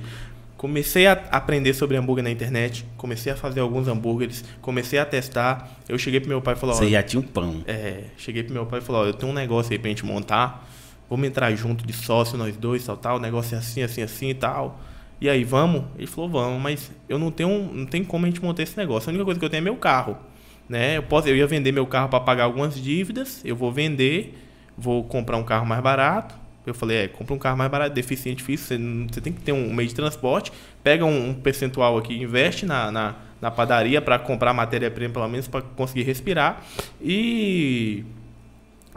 Comecei a aprender sobre hambúrguer na internet, comecei a fazer alguns hambúrgueres, comecei a testar. Eu cheguei pro meu pai e falei, Você já tinha um pão. é, cheguei pro meu pai e falei, ó, eu tenho um negócio aí pra gente montar. Vamos entrar junto de sócio, nós dois, tal, tal. O negócio é assim, assim, assim e tal. E aí, vamos? Ele falou, vamos, mas eu não tenho, não tem como a gente montar esse negócio. A única coisa que eu tenho é meu carro. Né? Eu, posso, eu ia vender meu carro para pagar algumas dívidas, eu vou vender, vou comprar um carro mais barato. Eu falei, é, compra um carro mais barato, deficiente físico, você, você tem que ter um meio de transporte, pega um, um percentual aqui, investe na, na, na padaria para comprar matéria-prima, pelo menos para conseguir respirar. E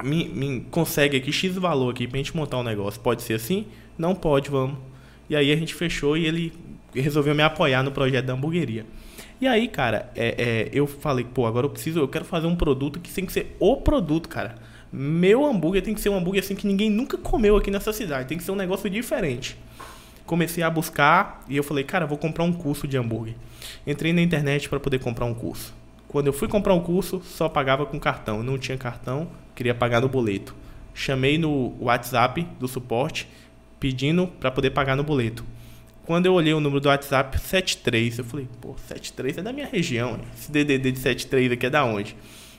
me, me consegue aqui X valor aqui pra gente montar um negócio. Pode ser assim? Não pode, vamos. E aí a gente fechou e ele resolveu me apoiar no projeto da hamburgueria. E aí, cara, é, é, eu falei, pô, agora eu preciso, eu quero fazer um produto que tem que ser o produto, cara. Meu hambúrguer tem que ser um hambúrguer assim que ninguém nunca comeu aqui nessa cidade. Tem que ser um negócio diferente. Comecei a buscar e eu falei, cara, vou comprar um curso de hambúrguer. Entrei na internet para poder comprar um curso. Quando eu fui comprar um curso, só pagava com cartão. Eu não tinha cartão, queria pagar no boleto. Chamei no WhatsApp do suporte pedindo para poder pagar no boleto. Quando eu olhei o número do WhatsApp, 73, eu falei, pô, 73 é da minha região, esse DDD de 73 aqui é da onde?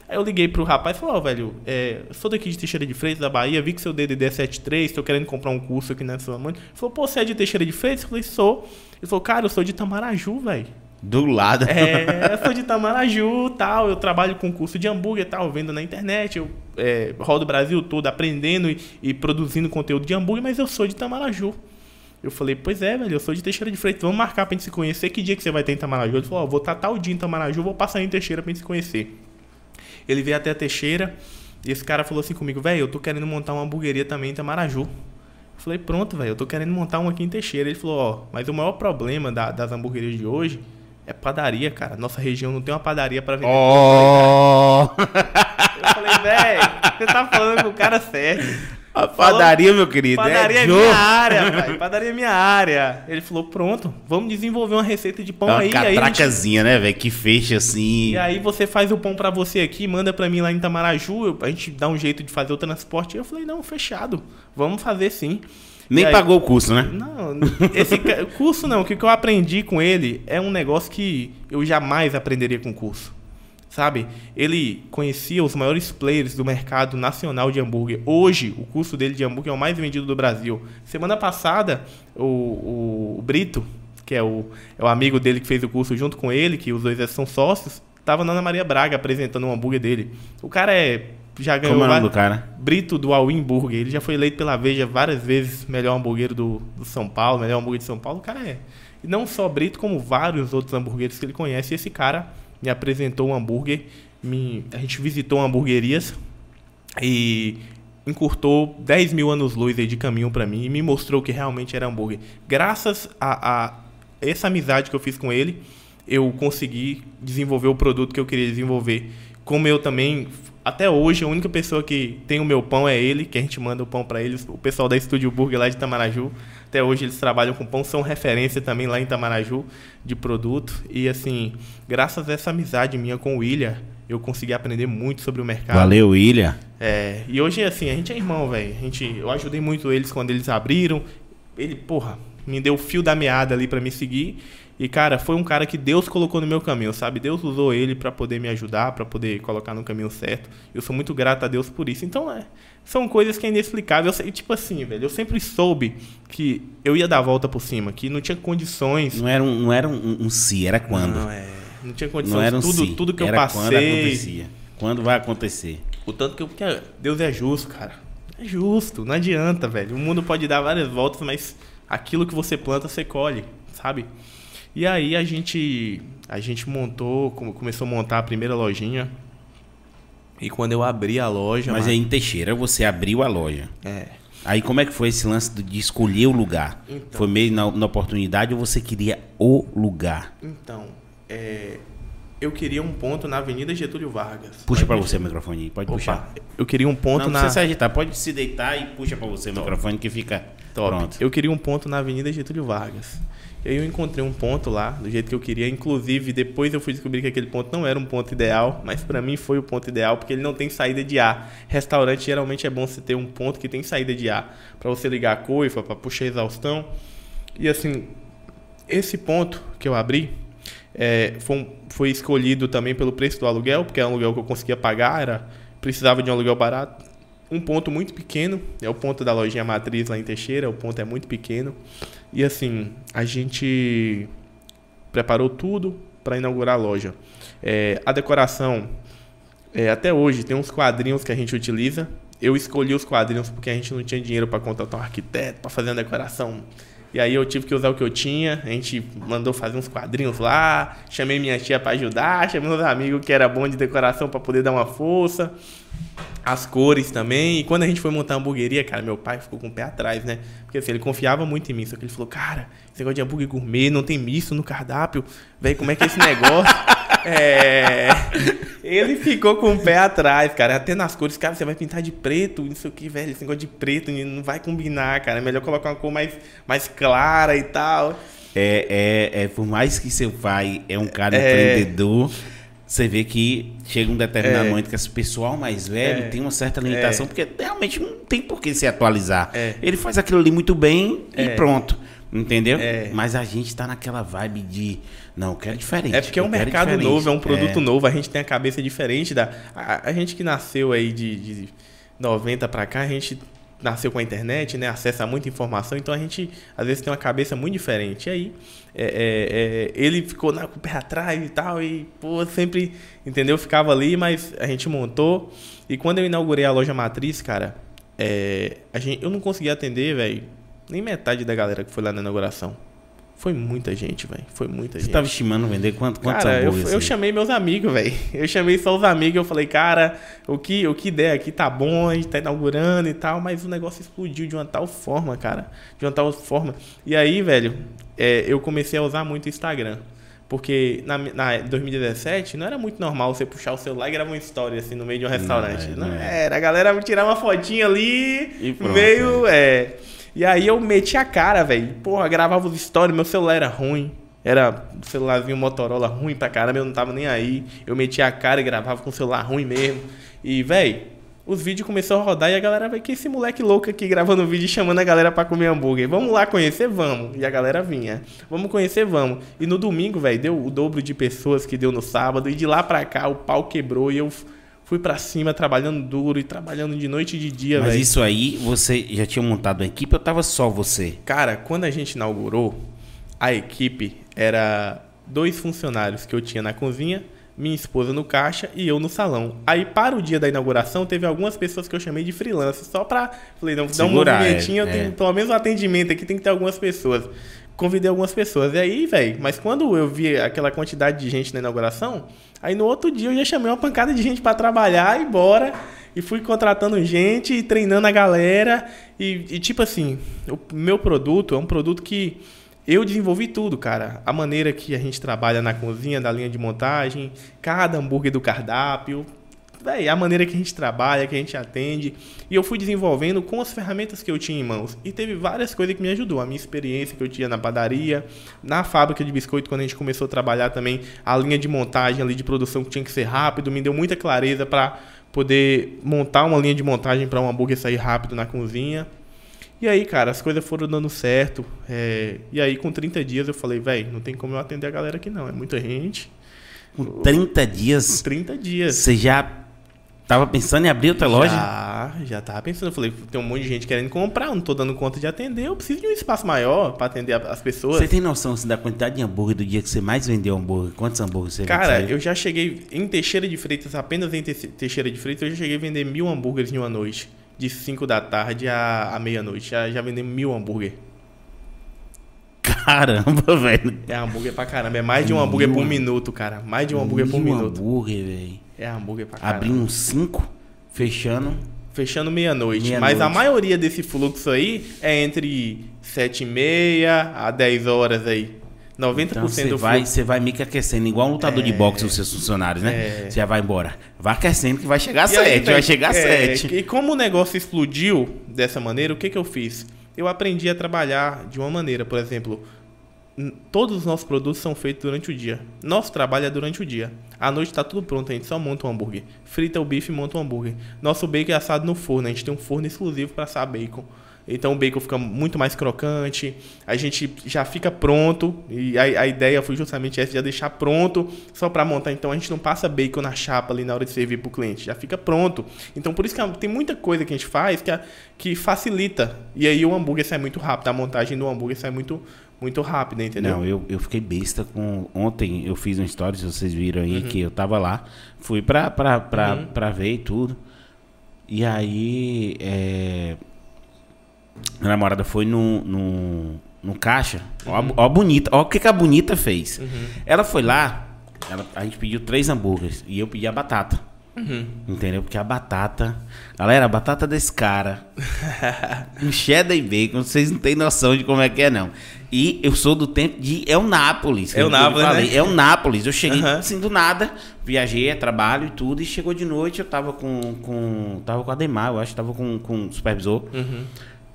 Aí eu liguei pro rapaz e falei, ó, oh, velho, é, sou daqui de Teixeira de Freitas, da Bahia, vi que seu DDD é 73, tô querendo comprar um curso aqui na sua mãe. Ele falou, pô, você é de Teixeira de Freitas? Eu falei, sou. Ele falou, cara, eu sou de Tamaraju, velho. Do lado. É, eu sou de Tamaraju, tal, eu trabalho com curso de hambúrguer, tal, vendo na internet, eu é, rodo o Brasil todo aprendendo e, e produzindo conteúdo de hambúrguer, mas eu sou de Tamaraju. Eu falei, pois é, velho, eu sou de Teixeira de Freitas, vamos marcar pra gente se conhecer. Que dia que você vai ter em Tamaraju? Ele falou, ó, vou estar tal dia em Tamaraju, vou passar em Teixeira pra gente se conhecer. Ele veio até a Teixeira e esse cara falou assim comigo, velho, eu tô querendo montar uma hamburgueria também em Tamaraju. Eu falei, pronto, velho, eu tô querendo montar uma aqui em Teixeira. Ele falou, ó, mas o maior problema da, das hamburguerias de hoje é padaria, cara. Nossa região não tem uma padaria para vender. Oh! Eu falei, velho, você tá falando com o cara certo. A padaria, meu querido. Padaria é, é minha área, pai. Padaria é minha área. Ele falou, pronto, vamos desenvolver uma receita de pão é uma aí. catracazinha, gente... né, velho? Que fecha assim. E aí você faz o pão para você aqui, manda para mim lá em Tamaraju, a gente dá um jeito de fazer o transporte. Eu falei, não, fechado. Vamos fazer sim. Nem aí, pagou o curso, né? Não, esse curso não. O que eu aprendi com ele é um negócio que eu jamais aprenderia com curso sabe? Ele conhecia os maiores players do mercado nacional de hambúrguer. Hoje, o custo dele de hambúrguer é o mais vendido do Brasil. Semana passada, o, o, Brito, que é o, é o amigo dele que fez o curso junto com ele, que os dois são sócios, estava na Ana Maria Braga apresentando o um hambúrguer dele. O cara é já ganhou Como é o nome do cara? Brito do All Burger. Ele já foi eleito pela Veja várias vezes melhor hambúrguer do, do São Paulo, melhor hambúrguer de São Paulo. O cara é. E não só Brito, como vários outros hambúrgueres que ele conhece. E esse cara me apresentou um hambúrguer, me, a gente visitou hamburguerias e encurtou 10 mil anos-luz de caminho para mim e me mostrou que realmente era hambúrguer. Graças a, a, essa amizade que eu fiz com ele, eu consegui desenvolver o produto que eu queria desenvolver. Como eu também, até hoje, a única pessoa que tem o meu pão é ele, que a gente manda o pão para eles, o pessoal da Estúdio Burger lá de Tamaraju. Até hoje eles trabalham com pão, são referência também lá em Tamaraju de produto. E assim, graças a essa amizade minha com o William, eu consegui aprender muito sobre o mercado. Valeu, William. É, e hoje assim, a gente é irmão, velho. A gente, eu ajudei muito eles quando eles abriram. Ele, porra, me deu o fio da meada ali para me seguir. E cara, foi um cara que Deus colocou no meu caminho, sabe? Deus usou ele para poder me ajudar, para poder colocar no caminho certo. Eu sou muito grato a Deus por isso. Então, é, são coisas que é inexplicável. E, tipo assim, velho, eu sempre soube que eu ia dar a volta por cima, que não tinha condições. Não era um, não era um, um si, era quando. Não, é. Não tinha condições. Não era um tudo, si, tudo que era eu passei. Quando acontecia. Quando vai acontecer? O tanto que eu. Porque Deus é justo, cara. É justo, não adianta, velho. O mundo pode dar várias voltas, mas aquilo que você planta, você colhe, sabe? E aí a gente a gente montou, começou a montar a primeira lojinha e quando eu abri a loja. Mas aí em Teixeira você abriu a loja. É. Aí como é que foi esse lance de escolher o lugar? Então, foi meio na, na, oportunidade ou você queria o lugar? Então, é, eu queria um ponto na Avenida Getúlio Vargas. Puxa para você o microfone, pode Opa, puxar. Eu queria um ponto não, na. Não precisa se agitar, pode se deitar e puxa para você o microfone que fica Top. pronto. Eu queria um ponto na Avenida Getúlio Vargas. Eu encontrei um ponto lá, do jeito que eu queria. Inclusive, depois eu fui descobrir que aquele ponto não era um ponto ideal, mas para mim foi o ponto ideal, porque ele não tem saída de ar. Restaurante geralmente é bom você ter um ponto que tem saída de ar, para você ligar a coifa, para puxar a exaustão. E assim, esse ponto que eu abri é, foi, foi escolhido também pelo preço do aluguel, porque é um aluguel que eu conseguia pagar, era, precisava de um aluguel barato. Um ponto muito pequeno, é o ponto da lojinha matriz lá em Teixeira, o ponto é muito pequeno. E assim, a gente preparou tudo para inaugurar a loja. É, a decoração, é, até hoje, tem uns quadrinhos que a gente utiliza. Eu escolhi os quadrinhos porque a gente não tinha dinheiro para contratar um arquiteto, para fazer uma decoração E aí eu tive que usar o que eu tinha. A gente mandou fazer uns quadrinhos lá. Chamei minha tia para ajudar. Chamei meus amigos que era bom de decoração para poder dar uma força. As cores também. E quando a gente foi montar a hamburgueria, cara, meu pai ficou com o pé atrás, né? Porque assim, ele confiava muito em mim. Só que ele falou, cara, esse negócio de hambúrguer gourmet, não tem misto no cardápio. Velho, como é que é esse negócio? é... Ele ficou com o pé atrás, cara. Até nas cores, cara, você vai pintar de preto, não sei o que, velho. Esse negócio de preto não vai combinar, cara. É melhor colocar uma cor mais, mais clara e tal. É, é, é, por mais que seu pai é um cara é... empreendedor, você vê que chega um determinado é. momento que esse pessoal mais velho é. tem uma certa limitação, é. porque realmente não tem por que se atualizar. É. Ele faz aquilo ali muito bem e é. pronto. Entendeu? É. Mas a gente tá naquela vibe de. Não, eu quero diferente. É porque é um mercado novo, é um produto é. novo, a gente tem a cabeça diferente da. A, a gente que nasceu aí de, de 90 para cá, a gente nasceu com a internet, né? Acessa muita informação, então a gente às vezes tem uma cabeça muito diferente. E aí é, é, é, ele ficou na, com o pé atrás e tal, e pô, sempre, entendeu? Ficava ali, mas a gente montou. E quando eu inaugurei a loja matriz, cara, é, a gente, eu não conseguia atender, velho nem metade da galera que foi lá na inauguração. Foi muita gente, velho. Foi muita Você gente. Você tava estimando vender quanto, quantos cara, eu, eu chamei meus amigos, velho. Eu chamei só os amigos. Eu falei, cara, o que, o que der aqui tá bom, a gente tá inaugurando e tal. Mas o negócio explodiu de uma tal forma, cara. De uma tal forma. E aí, velho, é, eu comecei a usar muito o Instagram. Porque na, na 2017 não era muito normal você puxar o celular e gravar uma história assim no meio de um restaurante. Não, não, não era. A galera tirar uma fotinha ali, e pronto, meio. É. é e aí eu meti a cara, velho. Porra, gravava os stories, meu celular era ruim. Era um celularzinho Motorola ruim pra caramba, eu não tava nem aí. Eu meti a cara e gravava com o celular ruim mesmo. E, velho, os vídeos começaram a rodar e a galera vai que esse moleque louco aqui gravando vídeo e chamando a galera para comer hambúrguer. Vamos lá conhecer, vamos. E a galera vinha. Vamos conhecer, vamos. E no domingo, velho, deu o dobro de pessoas que deu no sábado. E de lá pra cá o pau quebrou e eu fui para cima trabalhando duro e trabalhando de noite e de dia, Mas véio. isso aí, você já tinha montado uma equipe ou tava só você? Cara, quando a gente inaugurou, a equipe era dois funcionários que eu tinha na cozinha, minha esposa no caixa e eu no salão. Aí, para o dia da inauguração, teve algumas pessoas que eu chamei de freelance, só pra. Falei, não, dar um movimentinho, é, tenho, é. pelo menos um atendimento aqui tem que ter algumas pessoas. Convidei algumas pessoas. E aí, velho, mas quando eu vi aquela quantidade de gente na inauguração, Aí no outro dia eu já chamei uma pancada de gente para trabalhar e bora. E fui contratando gente e treinando a galera. E, e, tipo assim, o meu produto é um produto que eu desenvolvi tudo, cara. A maneira que a gente trabalha na cozinha, da linha de montagem, cada hambúrguer do cardápio, véi, a maneira que a gente trabalha, que a gente atende. E eu fui desenvolvendo com as ferramentas que eu tinha em mãos. E teve várias coisas que me ajudou. A minha experiência que eu tinha na padaria, na fábrica de biscoito, quando a gente começou a trabalhar também, a linha de montagem ali de produção que tinha que ser rápido, me deu muita clareza para poder montar uma linha de montagem para um hambúrguer sair rápido na cozinha. E aí, cara, as coisas foram dando certo. É... E aí, com 30 dias, eu falei, velho, não tem como eu atender a galera aqui não. É muita gente. Com 30 dias? Com 30 dias. Você já Tava pensando em abrir outra loja? Já, já tava pensando. Eu falei, tem um monte de gente querendo comprar, não tô dando conta de atender, eu preciso de um espaço maior para atender as pessoas. Você tem noção assim, da quantidade de hambúrguer do dia que você mais vendeu hambúrguer? Quantos hambúrgueres você Cara, eu já cheguei em Teixeira de Freitas, apenas em Teixeira de Freitas, eu já cheguei a vender mil hambúrgueres em uma noite. De 5 da tarde à, à meia-noite. Já, já vendemos mil hambúrguer. Caramba, velho. É hambúrguer pra caramba. É mais de um hambúrguer por minuto, cara. Mais de um hambúrguer por minuto. hambúrguer, velho. É hambúrguer pra caramba. Abrindo uns 5, fechando. Fechando meia-noite. Meia Mas a maioria desse fluxo aí é entre 7 e meia a 10 horas aí. 90% então, você do vai, Você vai meio que aquecendo, igual um lutador é, de boxe os seus funcionários, né? É. Você já vai embora. Vai aquecendo que vai chegar a 7, vai chegar a 7. É, e como o negócio explodiu dessa maneira, o que, que eu fiz? Eu aprendi a trabalhar de uma maneira, por exemplo, todos os nossos produtos são feitos durante o dia. Nosso trabalho é durante o dia. À noite está tudo pronto, a gente só monta um hambúrguer. Frita o bife e monta um hambúrguer. Nosso bacon é assado no forno, a gente tem um forno exclusivo para assar bacon. Então o bacon fica muito mais crocante, a gente já fica pronto, e a, a ideia foi justamente essa, de deixar pronto só para montar. Então a gente não passa bacon na chapa ali na hora de servir para o cliente, já fica pronto. Então por isso que tem muita coisa que a gente faz que, que facilita. E aí o hambúrguer sai muito rápido, a montagem do hambúrguer sai muito, muito rápida, entendeu? Não, eu, eu fiquei besta com. Ontem eu fiz uma história, se vocês viram aí, uhum. que eu tava lá. Fui pra, pra, pra, uhum. pra ver e tudo. E aí. É... Minha namorada foi no, no, no caixa. Ó, a- ó a bonita. Ó o que, que a bonita fez. Ela foi lá, ela- a gente pediu três hambúrgueres e eu pedi a batata. Entendeu? Porque a batata. Galera, a batata desse cara. um cheddar e bacon, vocês não têm noção de como é que é, não. E eu sou do tempo de El Nápolis. El Eu Nápolis, falei, né? É o Nápolis. Eu cheguei Aham. assim do nada, viajei, é trabalho e tudo, e chegou de noite, eu tava com. com tava com a Demar, eu acho que tava com, com o supervisor. Uhum.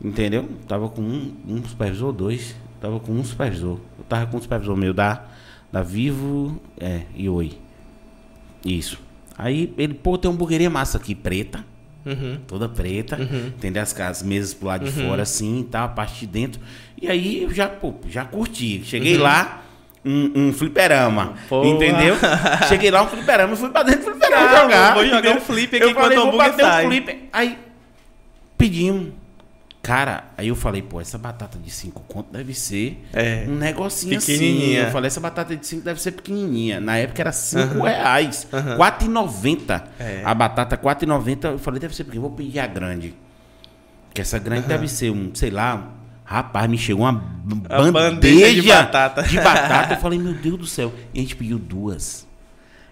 Entendeu? Tava com um, um supervisor, dois. Tava com um supervisor. Eu tava com um supervisor meu da, da Vivo é, e Oi. Isso. Aí ele, pô, tem uma hamburgueria massa aqui, preta. Uhum. Toda preta. Uhum. Entendeu? As, as mesas pro lado de fora, assim, tá, a parte de dentro. E aí eu já, pô, já curti. Cheguei lá, um, um fliperama. Uhum. Porra. Entendeu? Cheguei lá, um fliperama, fui pra dentro do fliperama Cara, jogar. vou jogar entendeu? um flip aqui eu enquanto falei, o vou bater sai. um flip. Aí pedimos. Cara, aí eu falei, pô, essa batata de 5 conto deve ser É. um negocinho assim. Pequenininha. Eu falei, essa batata de 5 deve ser pequenininha. Na época era 5 Aham. reais. Aham. 4,90. É. A batata 4,90. Eu falei, deve ser pequena. Vou pedir a grande. Que essa grande deve ser um, sei lá. Rapaz, me chegou uma bandeja, bandeja de batata. de batata. Eu falei, meu Deus do céu. E a gente pediu duas.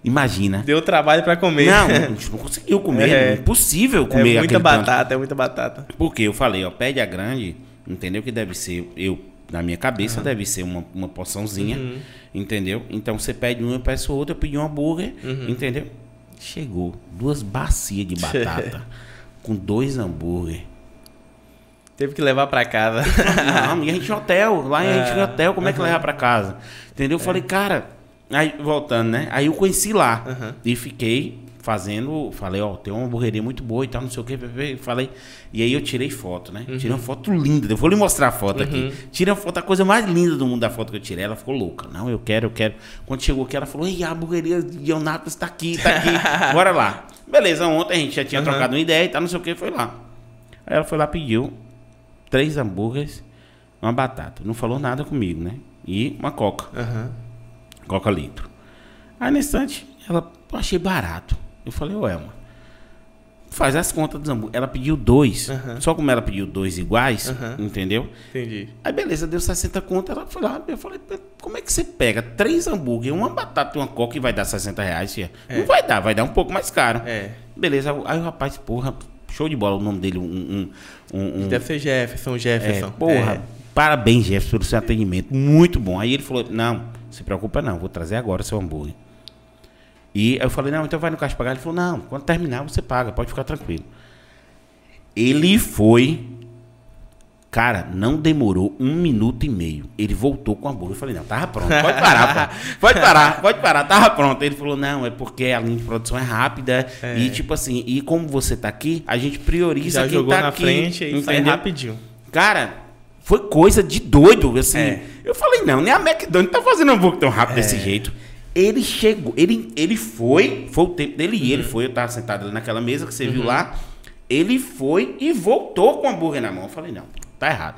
Imagina. Deu trabalho pra comer. Não, a gente não conseguiu comer. É. É impossível é comer muita aquele tanto. batata, é muita batata. Porque eu falei, ó, pede a grande, entendeu? Que deve ser, eu, na minha cabeça, deve ser uma, uma porçãozinha, Uhum. entendeu? Então você pede uma, eu peço outra, eu pedi um hambúrguer, Uhum. entendeu? Chegou, duas bacias de batata, com dois hambúrguer. Teve que levar pra casa. Não, e a gente hotel, lá a gente hotel, como é que leva pra casa? Entendeu? Eu falei, cara, aí voltando, né? Aí eu conheci lá Aham. e fiquei fazendo, falei, ó, tem uma hamburgueria muito boa e tal, não sei o que, falei. E aí eu tirei foto, né? Tirei uma foto linda, eu vou lhe mostrar a foto aqui. Tirei uma foto, a coisa mais linda do mundo da foto que eu tirei. Ela ficou louca. Não, eu quero, eu quero. Quando chegou aqui, ela falou, ei, a hamburgueria de Leonardo tá aqui, tá aqui, bora lá. Beleza, ontem a gente já tinha trocado uma ideia e tal, não sei o que, foi lá. Aí ela foi lá, pediu três hambúrgueres, uma batata. Não falou nada comigo, né? E uma coca, Aham. Coca litro. Aí no instante, ela, eu achei barato. Eu falei, ué, mano, faz as contas dos hambúrgueres. Ela pediu dois. Aham. Só como ela pediu dois iguais, Aham. entendeu? Entendi. Aí beleza, deu 60 conto. Ela foi lá, eu falei, como é que você pega três hambúrguer, uma batata e uma coca e vai dar 60 reais, tia? É. Não vai dar, vai dar um pouco mais caro. É. Beleza, aí o rapaz, porra, show de bola o nome dele, um... um, um, Deve ser Jefferson, é, Jefferson. porra, É. parabéns, Jefferson, pelo seu atendimento. Muito bom. Aí ele falou: Não, se preocupa não, vou trazer agora seu hambúrguer. E eu falei: Não, então vai no caixa pagar. Ele falou: Não, quando terminar você paga, pode ficar tranquilo. Ele foi. Cara, não demorou um minuto e meio. Ele voltou com o hambúrguer. Eu falei, não, tava pronto. Pode parar, pô. Pode parar, pode parar, tava pronto. Ele falou, não, é porque a linha de produção é rápida. É. E tipo assim, e como você tá aqui, a gente prioriza Já quem jogou tá na aqui. frente e sai entendeu? rapidinho. Cara, foi coisa de doido, assim. É. Eu falei, não, nem a McDonald's tá fazendo hambúrguer tão rápido É. desse jeito. Ele chegou, ele, ele foi, foi o tempo dele e Uhum. ele foi, eu tava sentado ali naquela mesa que você viu lá. Ele foi e voltou com o hambúrguer na mão. Eu falei, não, tá errado.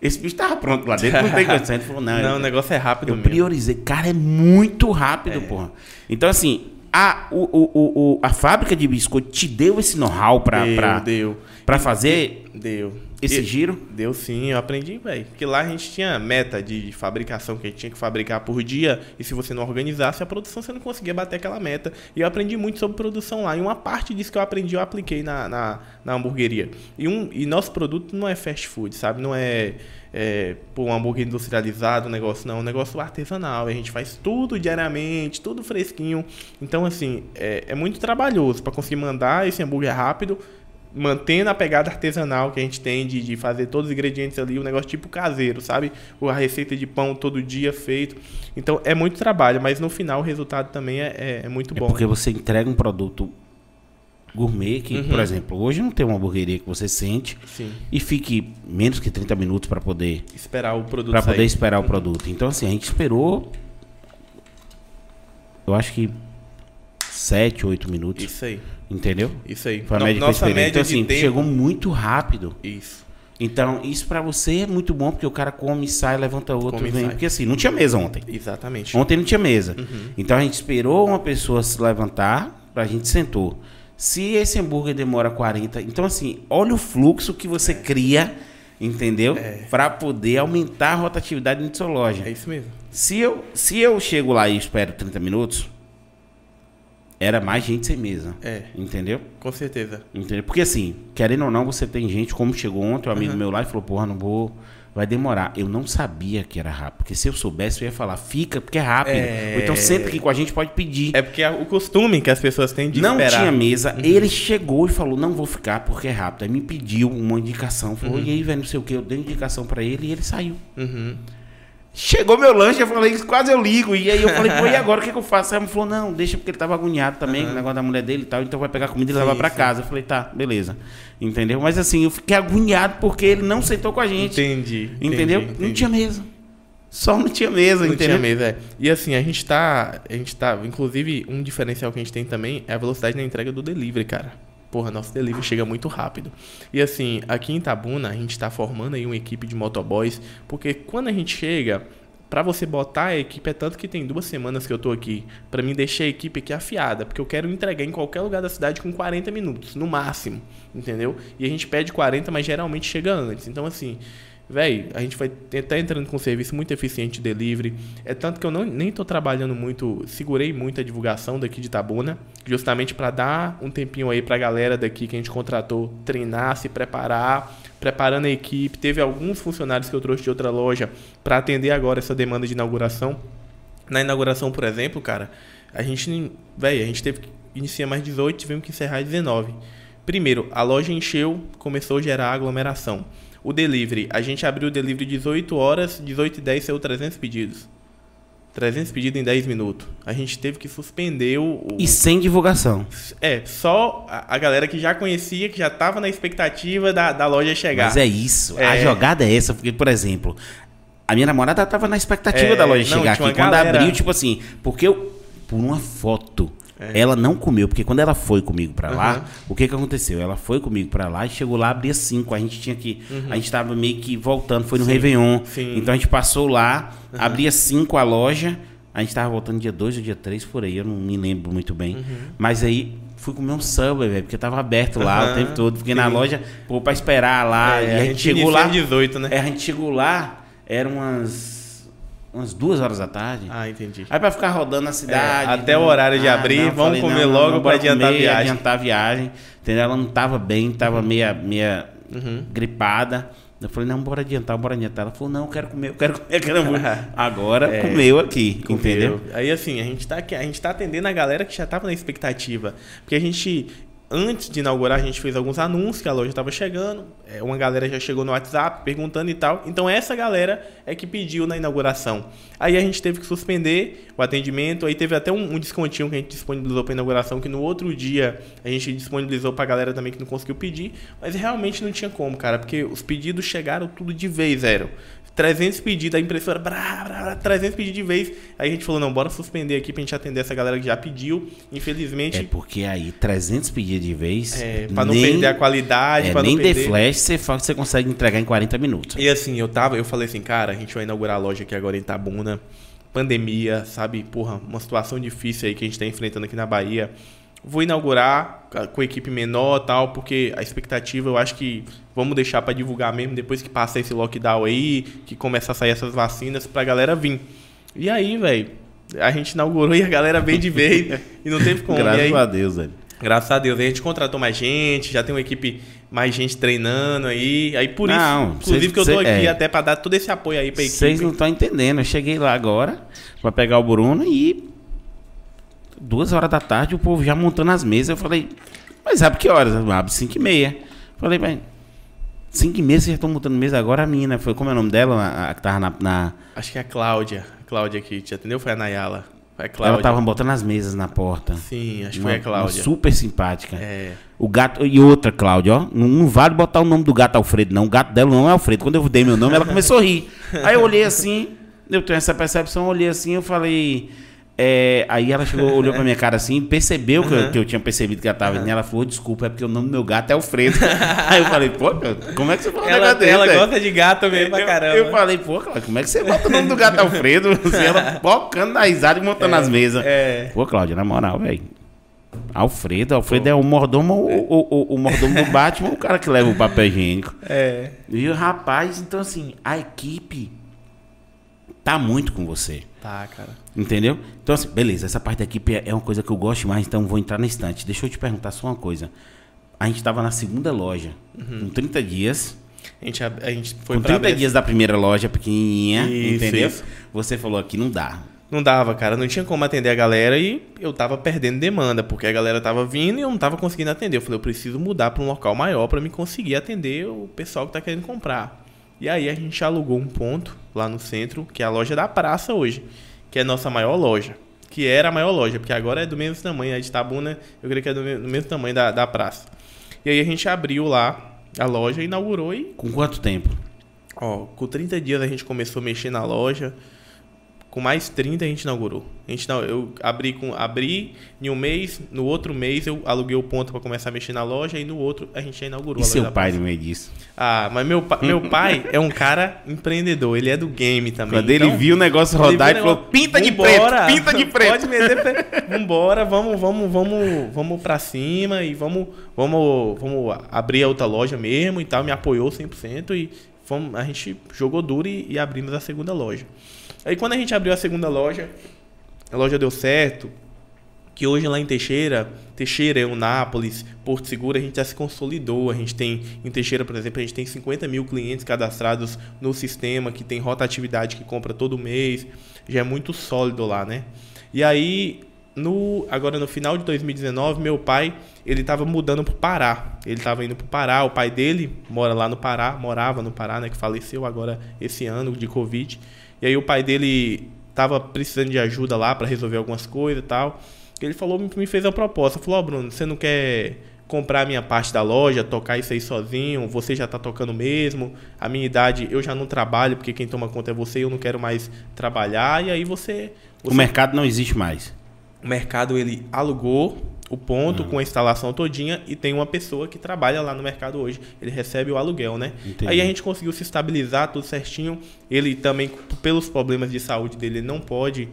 Esse bicho tava pronto lá dentro, não tem condição. Ele falou, não, Não, eu, o negócio é rápido eu mesmo. priorizei. Cara, é muito rápido, porra. Então, assim, a, o, o, o, o- a fábrica de biscoito te deu esse know-how pra, Deu, pra, deu. pra fazer Deu. Esse E- giro? Deu sim, eu aprendi, velho. Porque lá a gente tinha meta de fabricação que a gente tinha que fabricar por dia. E se você não organizasse a produção, você não conseguia bater aquela meta. E eu aprendi muito sobre produção lá. E uma parte disso que eu aprendi, eu apliquei na, na, na hamburgueria. E, um, e nosso produto não é fast food, sabe? Não é, é pô, um hambúrguer industrializado, um negócio não. É um negócio artesanal. A gente faz tudo diariamente, tudo fresquinho. Então, assim, é, é muito trabalhoso para conseguir mandar esse hambúrguer rápido mantendo a pegada artesanal que a gente tem de, de fazer todos os ingredientes ali, um negócio tipo caseiro, sabe? A receita de pão todo dia feito. Então é muito trabalho, mas no final o resultado também é, é, é muito É bom. porque você entrega um produto gourmet que, Uhum. por exemplo, hoje não tem uma hamburgueria que você sente Sim. e fique menos que 30 minutos para poder Esperar o produto para poder esperar o produto. Então assim, a gente esperou eu acho que 7, 8 minutos, Isso aí. entendeu? Isso aí. Foi a No- média nossa média Então assim, tempo. chegou muito rápido. Isso. Então, isso para você é muito bom porque o cara come, sai, levanta outro, Come vem, porque assim, não tinha mesa ontem. Exatamente. Ontem não tinha mesa. Uhum. Então a gente esperou uma pessoa se levantar, a gente sentou. Se esse hambúrguer demora 40, então assim, olha o fluxo que você cria Entendeu? Pra poder aumentar a rotatividade dentro da sua loja. É isso mesmo. Se eu, se eu chego lá e espero 30 minutos, era mais gente sem mesa. É. Entendeu? Com certeza. Entendeu? Porque assim, querendo ou não, você tem gente, como chegou ontem, um amigo meu lá e falou, porra, não vou. Vai demorar. Eu não sabia que era rápido. Porque se eu soubesse, eu ia falar, fica, porque é rápido. É. Ou então senta aqui com a gente, pode pedir. É porque é o costume que as pessoas têm de não esperar. tinha mesa. Ele chegou e falou, não vou ficar porque é rápido. Aí me pediu uma indicação. Falou, e aí, velho, não sei o que. Eu dei indicação pra ele e ele saiu. Uhum. Chegou meu lanche, eu falei, quase eu ligo. E aí eu falei, pô, e agora o que, que eu faço? Aí ele falou, não, deixa porque ele tava agoniado também com o negócio da mulher dele e tal, então vai pegar comida e Sim, levar pra sim. casa. Eu falei, tá, beleza. Entendeu? Mas assim, eu fiquei agoniado porque ele não sentou com a gente. Entendi. entendeu? entendi, Não entendi. tinha mesa. Só não tinha mesa, Não entendeu? tinha mesa, é. E assim, a gente tá. A gente tá. Inclusive, um diferencial que a gente tem também é a velocidade na entrega do delivery, cara. Porra, nosso delivery chega muito rápido. E assim, aqui em Tabuna, a gente tá formando aí uma equipe de motoboys, porque quando a gente chega, pra você botar a equipe, é tanto que tem duas semanas que eu tô aqui, pra mim deixar a equipe aqui afiada, porque eu quero entregar em qualquer lugar da cidade com 40 minutos, no máximo, entendeu? E a gente pede 40, mas geralmente chega antes. Então, assim, Véi, a gente vai estar entrando com um serviço muito eficiente de delivery. É tanto que eu não, nem tô trabalhando muito, segurei muito a divulgação daqui de Tabuna, justamente para dar um tempinho aí pra galera daqui que a gente contratou treinar, se preparar, preparando a equipe. Teve alguns funcionários que eu trouxe de outra loja para atender agora essa demanda de inauguração. Na inauguração, por exemplo, cara, a gente, véi, a gente teve que iniciar mais 18, tivemos que encerrar 19. Primeiro, a loja encheu, começou a gerar aglomeração. O delivery, a gente abriu o delivery 18 horas, 18 e 10 saiu 300 pedidos. 300 pedidos em 10 minutos. A gente teve que suspender o. E sem divulgação. É, só a, a galera que já conhecia, que já tava na expectativa da, da loja chegar. Mas é isso. A É. jogada é essa, porque, por exemplo, a minha namorada tava na expectativa É, da loja não, chegar aqui. Quando galera. abriu, tipo assim, porque eu, por uma foto, É. ela não comeu, porque quando ela foi comigo pra lá, Uhum. o que que aconteceu? Ela foi comigo pra lá e chegou lá, abria 5. A gente tinha que. A gente tava meio que voltando, foi no Uhum. Sim, Réveillon. sim. Então a gente passou lá, abria 5 a loja. A gente tava voltando dia 2 ou dia 3 por aí, eu não me lembro muito bem. Uhum. Mas aí fui comer um Subway, velho, porque tava aberto lá o tempo todo. Fiquei na sim. loja, pô, pra esperar lá. É, e a, gente, chegou inicia lá. às 18, né? É, a gente chegou lá, eram umas, umas duas horas da tarde. Ah, entendi. Aí pra ficar rodando na cidade. É, até o horário de abrir, vamos comer logo pra bora adiantar a comer, viagem. adiantar a viagem. Entendeu? Ela não tava bem, tava meia, meia Uhum. gripada. Eu falei, não, bora adiantar, bora adiantar. Ela falou, não, eu quero comer, eu quero comer hambúrguer. Agora É, comeu aqui, entendeu? Aí assim, a gente tá aqui, a gente tá atendendo a galera que já tava na expectativa. Porque a gente antes de inaugurar, a gente fez alguns anúncios que a loja estava chegando. É, uma galera já chegou no WhatsApp perguntando e tal. Então essa galera é que pediu na inauguração. Aí a gente teve que suspender o atendimento. Aí teve até um, um descontinho que a gente disponibilizou para inauguração, que no outro dia a gente disponibilizou para a galera também que não conseguiu pedir. Mas realmente não tinha como, cara, porque os pedidos chegaram tudo de vez, zero. 300 pedidos, a impressora, brá, brá, brá, 300 pedidos de vez. Aí a gente falou, não, bora suspender aqui pra gente atender essa galera que já pediu. Infelizmente, É porque aí 300 pedidos de vez. é, pra não nem- perder a qualidade, é, pra nem não perder... The Flash você fala que você consegue entregar em 40 minutos. E assim, eu tava, eu falei assim, cara, a gente vai inaugurar a loja aqui agora em Tabuna. Pandemia, sabe? Porra, uma situação difícil aí que a gente tá enfrentando aqui na Bahia. Vou inaugurar com equipe menor tal, porque a expectativa eu acho que vamos deixar pra divulgar mesmo depois que passa esse lockdown aí, que começa a sair essas vacinas pra galera vir. E aí, velho, a gente inaugurou e a galera veio de vez e não teve como. Graças aí, a Deus, velho. Graças a Deus. Aí a gente contratou mais gente, já tem uma equipe, mais gente treinando aí. Aí por Não, isso, inclusive cês- que eu tô cê- aqui é. até pra dar todo esse apoio aí pra equipe. Vocês não estão entendendo. Eu cheguei lá agora pra pegar o Bruno e duas horas da tarde o povo já montando as mesas. Eu falei, mas sabe que horas? Abre 5 e meia. Falei, bem, 5 e meia vocês já estão montando mesa agora a mina. Foi como é o nome dela? A, a que tava na. na- Acho que é a Cláudia. A Cláudia que te atendeu foi a Nayala. Foi a Cláudia. ela tava botando as mesas na porta. Sim, acho que foi a Cláudia. super simpática. É. O gato. E outra, Cláudia, ó. Não, não vale botar o nome do gato Alfredo, não. O gato dela não é Alfredo. Quando eu dei meu nome, ela começou a rir. Aí eu olhei assim, eu tenho essa percepção, eu olhei assim, eu falei. É, aí ela chegou, olhou pra minha cara assim, percebeu que, eu, que eu tinha percebido que ela tava vindo. Ela falou, desculpa, é porque o nome do meu gato é Alfredo. aí eu falei, pô, como é que você fala um Ela, negócio desse, ela velho? gosta de gato mesmo pra caramba. Eu, falei, pô, como é que você bota o nome do gato Alfredo? Assim, ela focando na risada e montando as mesas. é. Pô, Cláudia, na moral, velho. Alfredo, Alfredo é o mordomo, o, o, o, o mordomo do Batman, o cara que leva o papel higiênico. É. E o rapaz, então assim, a equipe tá muito com você. Tá, cara. Entendeu? Então, assim, beleza, essa parte da equipe é é uma coisa que eu gosto mais, então vou entrar na estante. Deixa eu te perguntar só uma coisa. A gente tava na segunda loja, com 30 dias. A gente, a gente foi com pra 30 abrir- dias da primeira loja pequenininha, Isso, entendeu? isso. Você falou aqui, não dá. Não dava, cara. Não tinha como atender a galera e eu tava perdendo demanda, porque a galera tava vindo e eu não tava conseguindo atender. Eu falei, eu preciso mudar pra um local maior pra me conseguir atender o pessoal que tá querendo comprar. E aí a gente alugou um ponto lá no centro, que é a loja da praça hoje, que é a nossa maior loja. Que era a maior loja, porque agora é do mesmo tamanho. A de Tabuna, eu creio que é do me- do mesmo tamanho da, da praça. E aí a gente abriu lá a loja, inaugurou e Com quanto tempo? Ó, com 30 dias a gente começou a mexer na loja. Com mais 30 a gente inaugurou. A gente não, eu abri com abri em um mês, no outro mês eu aluguei o ponto para começar a mexer na loja e no outro a gente já inaugurou E seu pai no meio disso? Ah, mas meu, pa- meu pai é um cara empreendedor, ele é do game também. Quando ele Então, viu o negócio rodar, ele falou: pinta de "Vambora, preto, pinta de preto. Pode meter pre- Vambora, vamos, vamos, vamos, vamos pra cima e vamos, vamos, vamos abrir a outra loja mesmo e tal. Me apoiou 100% e fomos, a gente jogou duro e, e abrimos a segunda loja. Aí quando a gente abriu a segunda loja, a loja deu certo, que hoje lá em Teixeira, Teixeira, Eunápolis, Porto Seguro, a gente já se consolidou. A gente tem, em Teixeira, por exemplo, a gente tem 50 mil clientes cadastrados no sistema, que tem rotatividade que compra todo mês. Já é muito sólido lá, né? E aí, no, agora no final de 2019, meu pai, ele estava mudando para o Pará. Ele estava indo para o Pará. O pai dele mora lá no Pará, morava no Pará, né? Que faleceu agora esse ano de Covid. E aí o pai dele tava precisando de ajuda lá para resolver algumas coisas e tal. Ele falou, me fez a proposta. Falou, ó, Bruno, você não quer comprar a minha parte da loja, tocar isso aí sozinho? Você já tá tocando mesmo. A minha idade, eu já não trabalho, porque quem toma conta é você, eu não quero mais trabalhar. E aí você. O você mercado não existe mais. o mercado ele alugou o ponto com a instalação todinha e tem uma pessoa que trabalha lá no mercado hoje. Ele recebe o aluguel, né? Entendi. Aí a gente conseguiu se estabilizar tudo certinho. Ele também, pelos problemas de saúde dele, ele não pode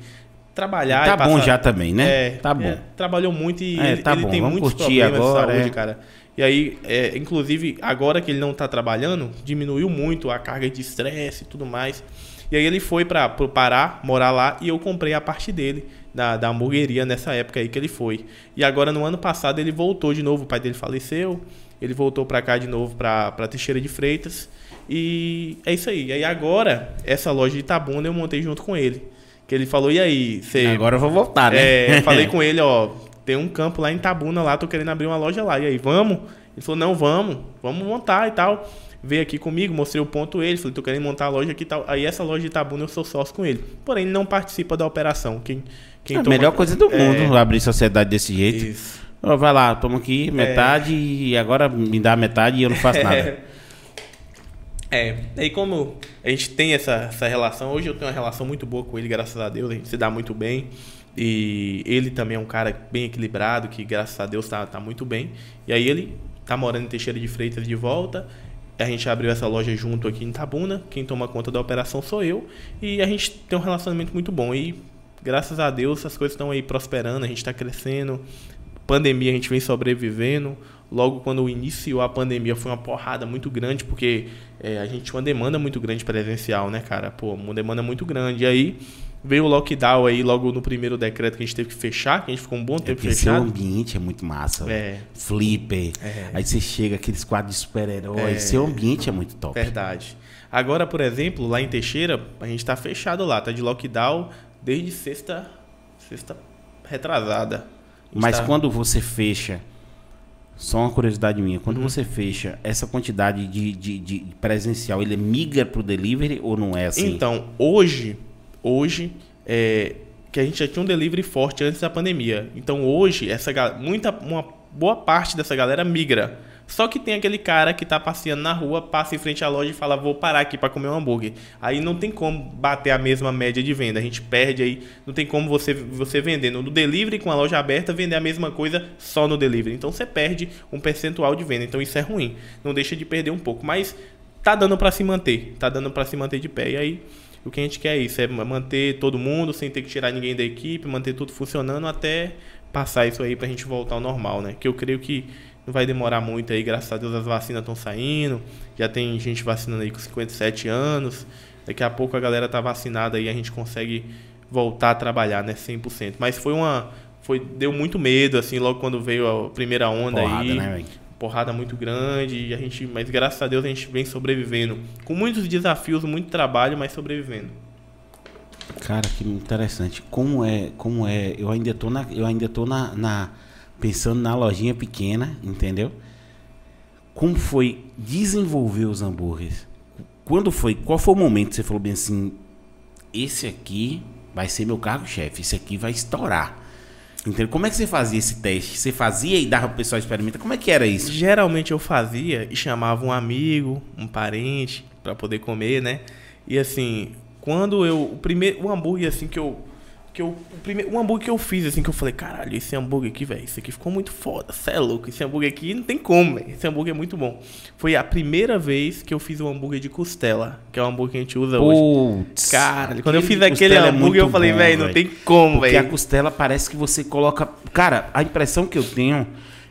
trabalhar. Tá bom já também, né? É, Tá bom. é, trabalhou muito e É, ele, tá ele tem vamos muitos problemas agora, de saúde, é. cara. E aí, é, inclusive, agora que ele não tá trabalhando, diminuiu muito a carga de estresse e tudo mais. E aí ele foi para pro Pará, morar lá, e eu comprei a parte dele, da, da hamburgueria, nessa época aí que ele foi. E agora, no ano passado, ele voltou de novo, o pai dele faleceu, ele voltou para cá de novo, para Teixeira de Freitas. E é isso aí. E aí agora, essa loja de Itabuna eu montei junto com ele. Que ele falou, e aí, você... Agora eu vou voltar, né? É, eu falei com ele, ó, tem um campo lá em Tabuna lá, tô querendo abrir uma loja lá. E aí, vamos? Ele falou, não, vamos, vamos montar e tal. Veio aqui comigo, mostrei o ponto ele, falei, tô querendo montar a loja aqui e tal. Aí essa loja de Itabuna eu sou sócio com ele. Porém, ele não participa da operação. Quem, quem É a melhor coisa do É, mundo, abrir sociedade desse jeito. Isso. Vai lá, toma aqui metade e agora me dá metade e eu não faço nada. É, aí como a gente tem essa, essa relação, hoje eu tenho uma relação muito boa com ele, graças a Deus, a gente se dá muito bem. E ele também é um cara bem equilibrado, que graças a Deus tá, tá muito bem. E aí ele tá morando em Teixeira de Freitas de volta. A gente abriu essa loja junto aqui em Tabuna. Quem toma conta da operação sou eu. E a gente tem um relacionamento muito bom. E graças a Deus as coisas estão aí prosperando, a gente está crescendo. Pandemia a gente vem sobrevivendo. Logo quando iniciou a pandemia foi uma porrada muito grande, porque é, a gente tinha uma demanda muito grande presencial, né, cara? Pô, uma demanda muito grande. E aí veio o lockdown aí logo no primeiro decreto que a gente teve que fechar, que a gente ficou um bom É tempo porque seu fechado. ambiente é muito massa. É. Flipper. É. Aí você chega, aqueles quadros de super-heróis. É. Seu ambiente é muito top. Verdade. Agora, por exemplo, lá em Teixeira, a gente tá fechado lá, tá de lockdown desde sexta, sexta retrasada. Mas quando você fecha, só uma curiosidade minha, quando você fecha essa quantidade de, de, de presencial, ele migra pro delivery ou não é assim? Então, hoje, hoje, é, que a gente já tinha um delivery forte antes da pandemia. Então, hoje, essa muita, uma boa parte dessa galera migra. Só que tem aquele cara que tá passeando na rua, passa em frente à loja e fala, vou parar aqui para comer um hambúrguer. Aí não tem como bater a mesma média de venda. A gente perde aí, não tem como você, você vendendo no delivery com a loja aberta, vender a mesma coisa só no delivery. Então você perde um percentual de venda. Então isso é ruim. Não deixa de perder um pouco. Mas tá dando para se manter. Tá dando para se manter de pé. E aí o que a gente quer é isso, é manter todo mundo sem ter que tirar ninguém da equipe, manter tudo funcionando até passar isso aí pra gente voltar ao normal, né? Que eu creio que não vai demorar muito aí, graças a Deus as vacinas estão saindo, já tem gente vacinando aí com 57 anos, daqui a pouco a galera tá vacinada aí, a gente consegue voltar a trabalhar, né, 100%. Mas foi uma foi deu muito medo assim, logo quando veio a primeira onda Porrada, aí. né, porrada muito grande e a gente, mas graças a Deus a gente vem sobrevivendo, com muitos desafios, muito trabalho, mas sobrevivendo. Cara, que interessante. Como é, como é, eu ainda tô na, eu ainda tô na, na pensando na lojinha pequena, entendeu? Como foi desenvolver os hambúrgueres? Quando foi? Qual foi o momento que você falou bem assim, esse aqui vai ser meu cargo-chefe, esse aqui vai estourar. Entendeu? Como é que você fazia esse teste? Você fazia e dava pro pessoal experimentar? Como é que era isso? Geralmente eu fazia e chamava um amigo, um parente para poder comer, né? E assim, quando eu o primeiro o hambúrguer assim que eu que eu o primeiro o hambúrguer que eu fiz assim que eu falei, caralho, esse hambúrguer aqui, velho, isso aqui ficou muito foda. Cê é louco, esse hambúrguer aqui não tem como, velho. Esse hambúrguer é muito bom. Foi a primeira vez que eu fiz um hambúrguer de costela, que é o hambúrguer que a gente usa hoje. Putz, Cara, quando eu fiz aquele é hambúrguer, eu muito falei, velho, não velho. tem como, Porque a velho. costela parece que você coloca. Cara, a impressão que eu tenho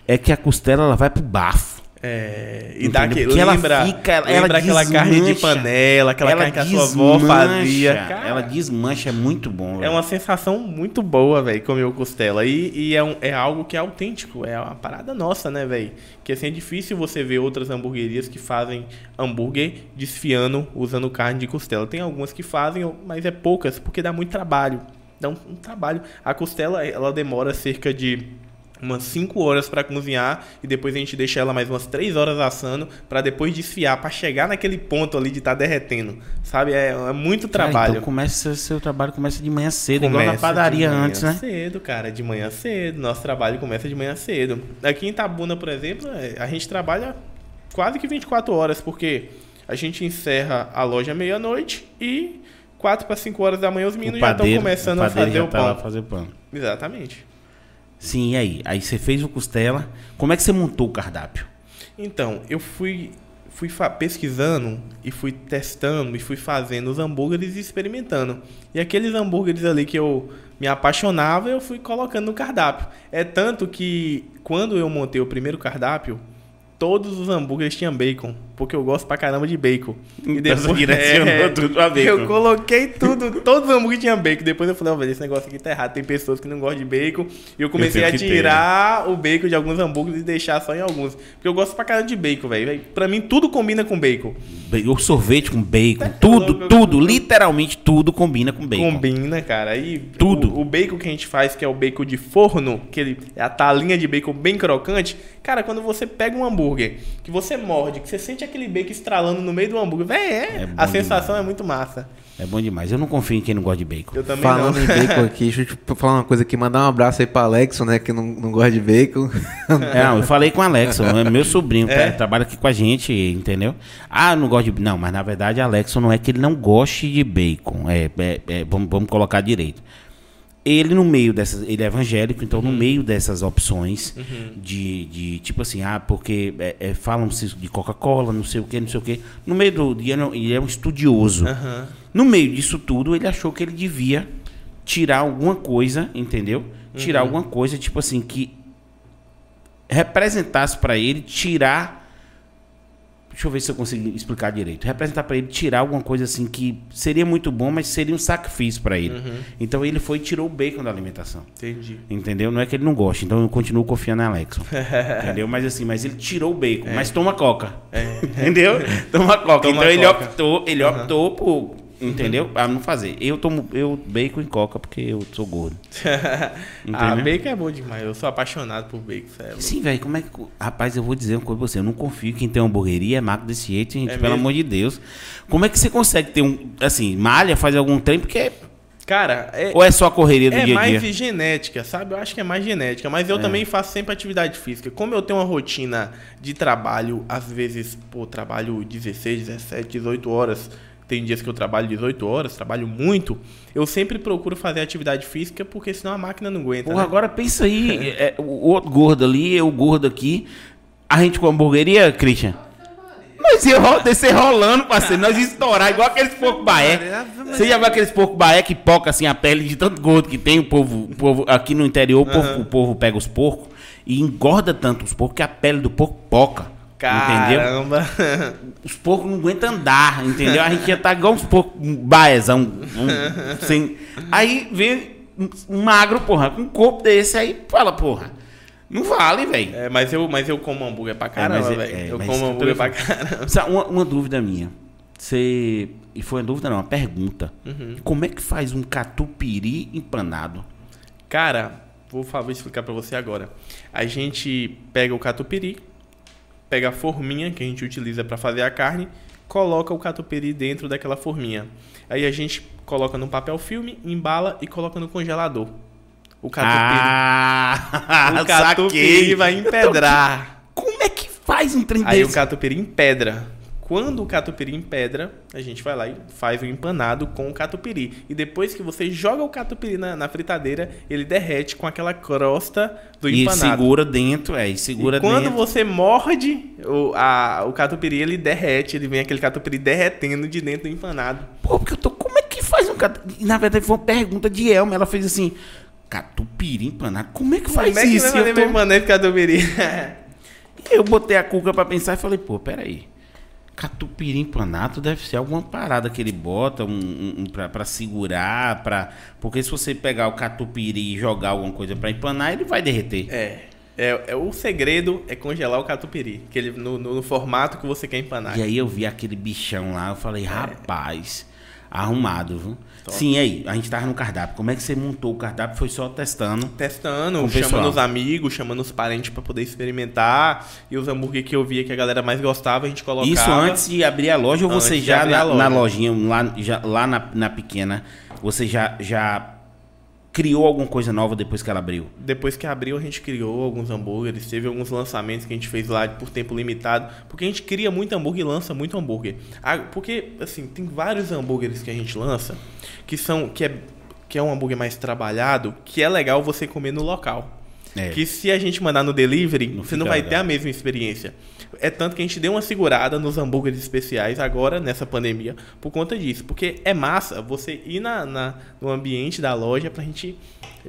é que a costela ela vai pro bafo. É, e dá aquele, Porque ela lembra, fica- ela lembra aquela carne de panela, aquela ela carne que a sua avó fazia. Cara, Ela desmancha, é muito bom. É velho. uma sensação muito boa, velho, comer o costela. E, e é, um- é algo que é autêntico, é uma parada nossa, né, velho? Que assim, é difícil você ver outras hamburguerias que fazem hambúrguer desfiando usando carne de costela. Tem algumas que fazem, mas é poucas, porque dá muito trabalho. Dá um, um trabalho. A costela, ela demora cerca de umas 5 horas para cozinhar e depois a gente deixa ela mais umas 3 horas assando para depois desfiar, para chegar naquele ponto ali de estar derretendo. Sabe? É, é muito Cara, trabalho. então começa, seu trabalho começa de manhã cedo, igual na Começa padaria de manhã antes, né? cedo, cara, de manhã cedo. Nosso trabalho começa de manhã cedo. Aqui em Tabuna, por exemplo, é, a gente trabalha quase que 24 horas, porque a gente encerra a loja meia-noite e 4 para 5 horas da manhã os meninos já estão começando a fazer o tá pão. fazer pão. Exatamente. Sim, e aí? Aí você fez o costela. Como é que você montou o cardápio? Então, eu fui fui pesquisando e fui testando e fui fazendo os hambúrgueres e experimentando. E aqueles hambúrgueres ali que eu me apaixonava, eu fui colocando no cardápio. É tanto que quando eu montei o primeiro cardápio, todos os hambúrgueres tinham bacon, porque eu gosto pra caramba de bacon. E Então você direcionou tudo pra bacon. Eu coloquei tudo, todos os hambúrgueres tinham bacon. Depois eu falei, ó, velho, esse negócio aqui tá errado. Tem pessoas que não gostam de bacon. E eu comecei tenho a ter, tirar o bacon de alguns hambúrgueres e deixar só em alguns. Porque eu gosto pra caramba de bacon, velho. Pra mim, tudo combina com bacon. O sorvete com bacon, Tá tudo, louco, tudo, eu- literalmente tudo combina com bacon. Combina, cara. E Tudo. O, o bacon que a gente faz, que é o bacon de forno, que ele é a talinha de bacon bem crocante. Cara, quando você pega um hambúrguer, que você morde, que você sente aquele bacon estralando no meio do hambúrguer, velho, é, É a sensação é muito massa. É bom demais. Eu não confio em quem não gosta de bacon. Eu também Falando não. em bacon aqui, deixa eu te falar uma coisa aqui. Mandar um abraço aí pra Alexo, né? Que não, não gosta de bacon. É, não, eu falei com o Alexson, é meu sobrinho, É? tá- trabalha aqui com a gente, entendeu? Ah, não gosta de. Não, mas na verdade, Alexson não é que ele não goste de bacon. É, é- é, vamos, vamos colocar direito. Ele no meio dessas. Ele é evangélico, então no meio dessas opções de, de tipo assim, ah, porque é, é, falam-se de Coca-Cola, não sei o que, não sei o que. No meio do dia, não- ele é um estudioso. Aham. No meio disso tudo, ele achou que ele devia tirar alguma coisa, entendeu? Tirar alguma coisa, tipo assim, que representasse pra ele tirar. Deixa eu ver se eu consigo explicar direito. Representar pra ele tirar alguma coisa assim que seria muito bom, mas seria um sacrifício pra ele. Então ele foi e tirou o bacon da alimentação. Entendi. Entendeu? Não é que ele não goste, então eu continuo confiando em Alexson. entendeu? Mas assim, mas ele tirou o bacon, mas toma coca. entendeu? Toma coca. Toma então ele coca. optou, ele optou por, entendeu? A não fazer. Eu tomo eu bacon e coca porque eu sou gordo. ah, bacon é bom demais. Eu sou apaixonado por bacon, sério. Sim, velho, como é que. Rapaz, eu vou dizer uma coisa pra você. Eu não confio que quem tem uma hamburgueria é magro desse jeito, gente. É pelo mesmo? amor de Deus. Como é que você consegue ter um. Assim, malha, faz algum trem, porque. Cara, é, Ou é só a correria do É dia a mais dia? genética, sabe? Eu acho que é mais genética. Mas eu É. também faço sempre atividade física. Como eu tenho uma rotina de trabalho, às vezes, pô, trabalho 16, 17, 18 horas. Tem dias que eu trabalho 18 horas, trabalho muito. Eu sempre procuro fazer atividade física, porque senão a máquina não aguenta. Porra, né? agora pensa aí, é, o outro gordo ali, eu gordo aqui. A gente com hamburgueria, Christian? Nós ia ro- descer rolando, parceiro. Nós ia estourar igual aqueles porco baé. Você já viu aqueles porco baé que poca assim a pele de tanto gordo que tem o povo, o povo aqui no interior, o povo, o povo pega os porcos e engorda tanto os porcos que a pele do porco poca. Entendeu? Caramba. Os porcos não aguentam andar, entendeu? A gente ia estar igual uns porcos um baezão. um- sem... Aí vem um- magro, porra, com um corpo desse aí, fala, porra. Não vale, velho. É, mas, eu, mas eu como hambúrguer pra caramba, mas é- velho. é, eu como hambúrguer pra caramba. Uma, uma dúvida minha. Você. E foi uma dúvida, não, uma pergunta. Uhum. Como é que faz um catupiry empanado? Cara, vou, vou explicar pra você agora. A gente pega o catupiry, pega a forminha que a gente utiliza pra fazer a carne, coloca o catupiry dentro daquela forminha. Aí a gente coloca no papel filme, embala e coloca no congelador. O catupiry, Ah! o catupiry saquei. vai empedrar. Como é que faz um trem Aí o desse? catupiry empedra. Quando o catupiry empedra, a gente vai lá e faz o empanado com o catupiry. E depois que você joga o catupiry na, na fritadeira, ele derrete com aquela crosta do E empanado. segura dentro, é, e segura E quando dentro. você morde o, a, o catupiry, ele derrete, ele vem aquele catupiry derretendo de dentro do empanado. Pô, porque eu tô. Como é que faz um catupiry? Na verdade, foi uma pergunta de Elma. Ela fez assim: catupiry empanado? Como é que faz Como é que isso? vai fazer eu, meu tô- empanado catupiry? eu botei a cuca pra pensar e falei, pô, peraí. Catupiry empanado deve ser alguma parada que ele bota um, um, um pra, pra segurar, pra... Porque se você pegar o catupiry e jogar alguma coisa pra empanar, ele vai derreter. é, é, é, o segredo é congelar o catupiry, que ele, no, no- no formato que você quer empanar. E aí eu vi aquele bichão lá, eu falei, rapaz, arrumado, viu? Sim, e aí, a gente tava no cardápio. Como é que você montou o cardápio? Foi só testando. Testando, chamando os amigos, chamando os parentes pra poder experimentar. E os hambúrguer que eu via que a galera mais gostava, a gente colocava. Isso antes de abrir a loja ou você Antes já na, loja. na lojinha, lá, já, lá na, na pequena, você já, já criou alguma coisa nova depois que ela abriu? Depois que abriu, a gente criou alguns hambúrgueres, teve alguns lançamentos que a gente fez lá por tempo limitado, porque a gente cria muito hambúrguer e lança muito hambúrguer. Ah, Porque, assim, tem vários hambúrgueres que a gente lança que são que é, que é um hambúrguer mais trabalhado, que é legal você comer no local. É. Que se a gente mandar no delivery, Não você não vai legal. ter a mesma experiência. É tanto que a gente deu uma segurada nos hambúrgueres especiais agora, nessa pandemia, por conta disso. Porque é massa você ir na, na- no ambiente da loja pra gente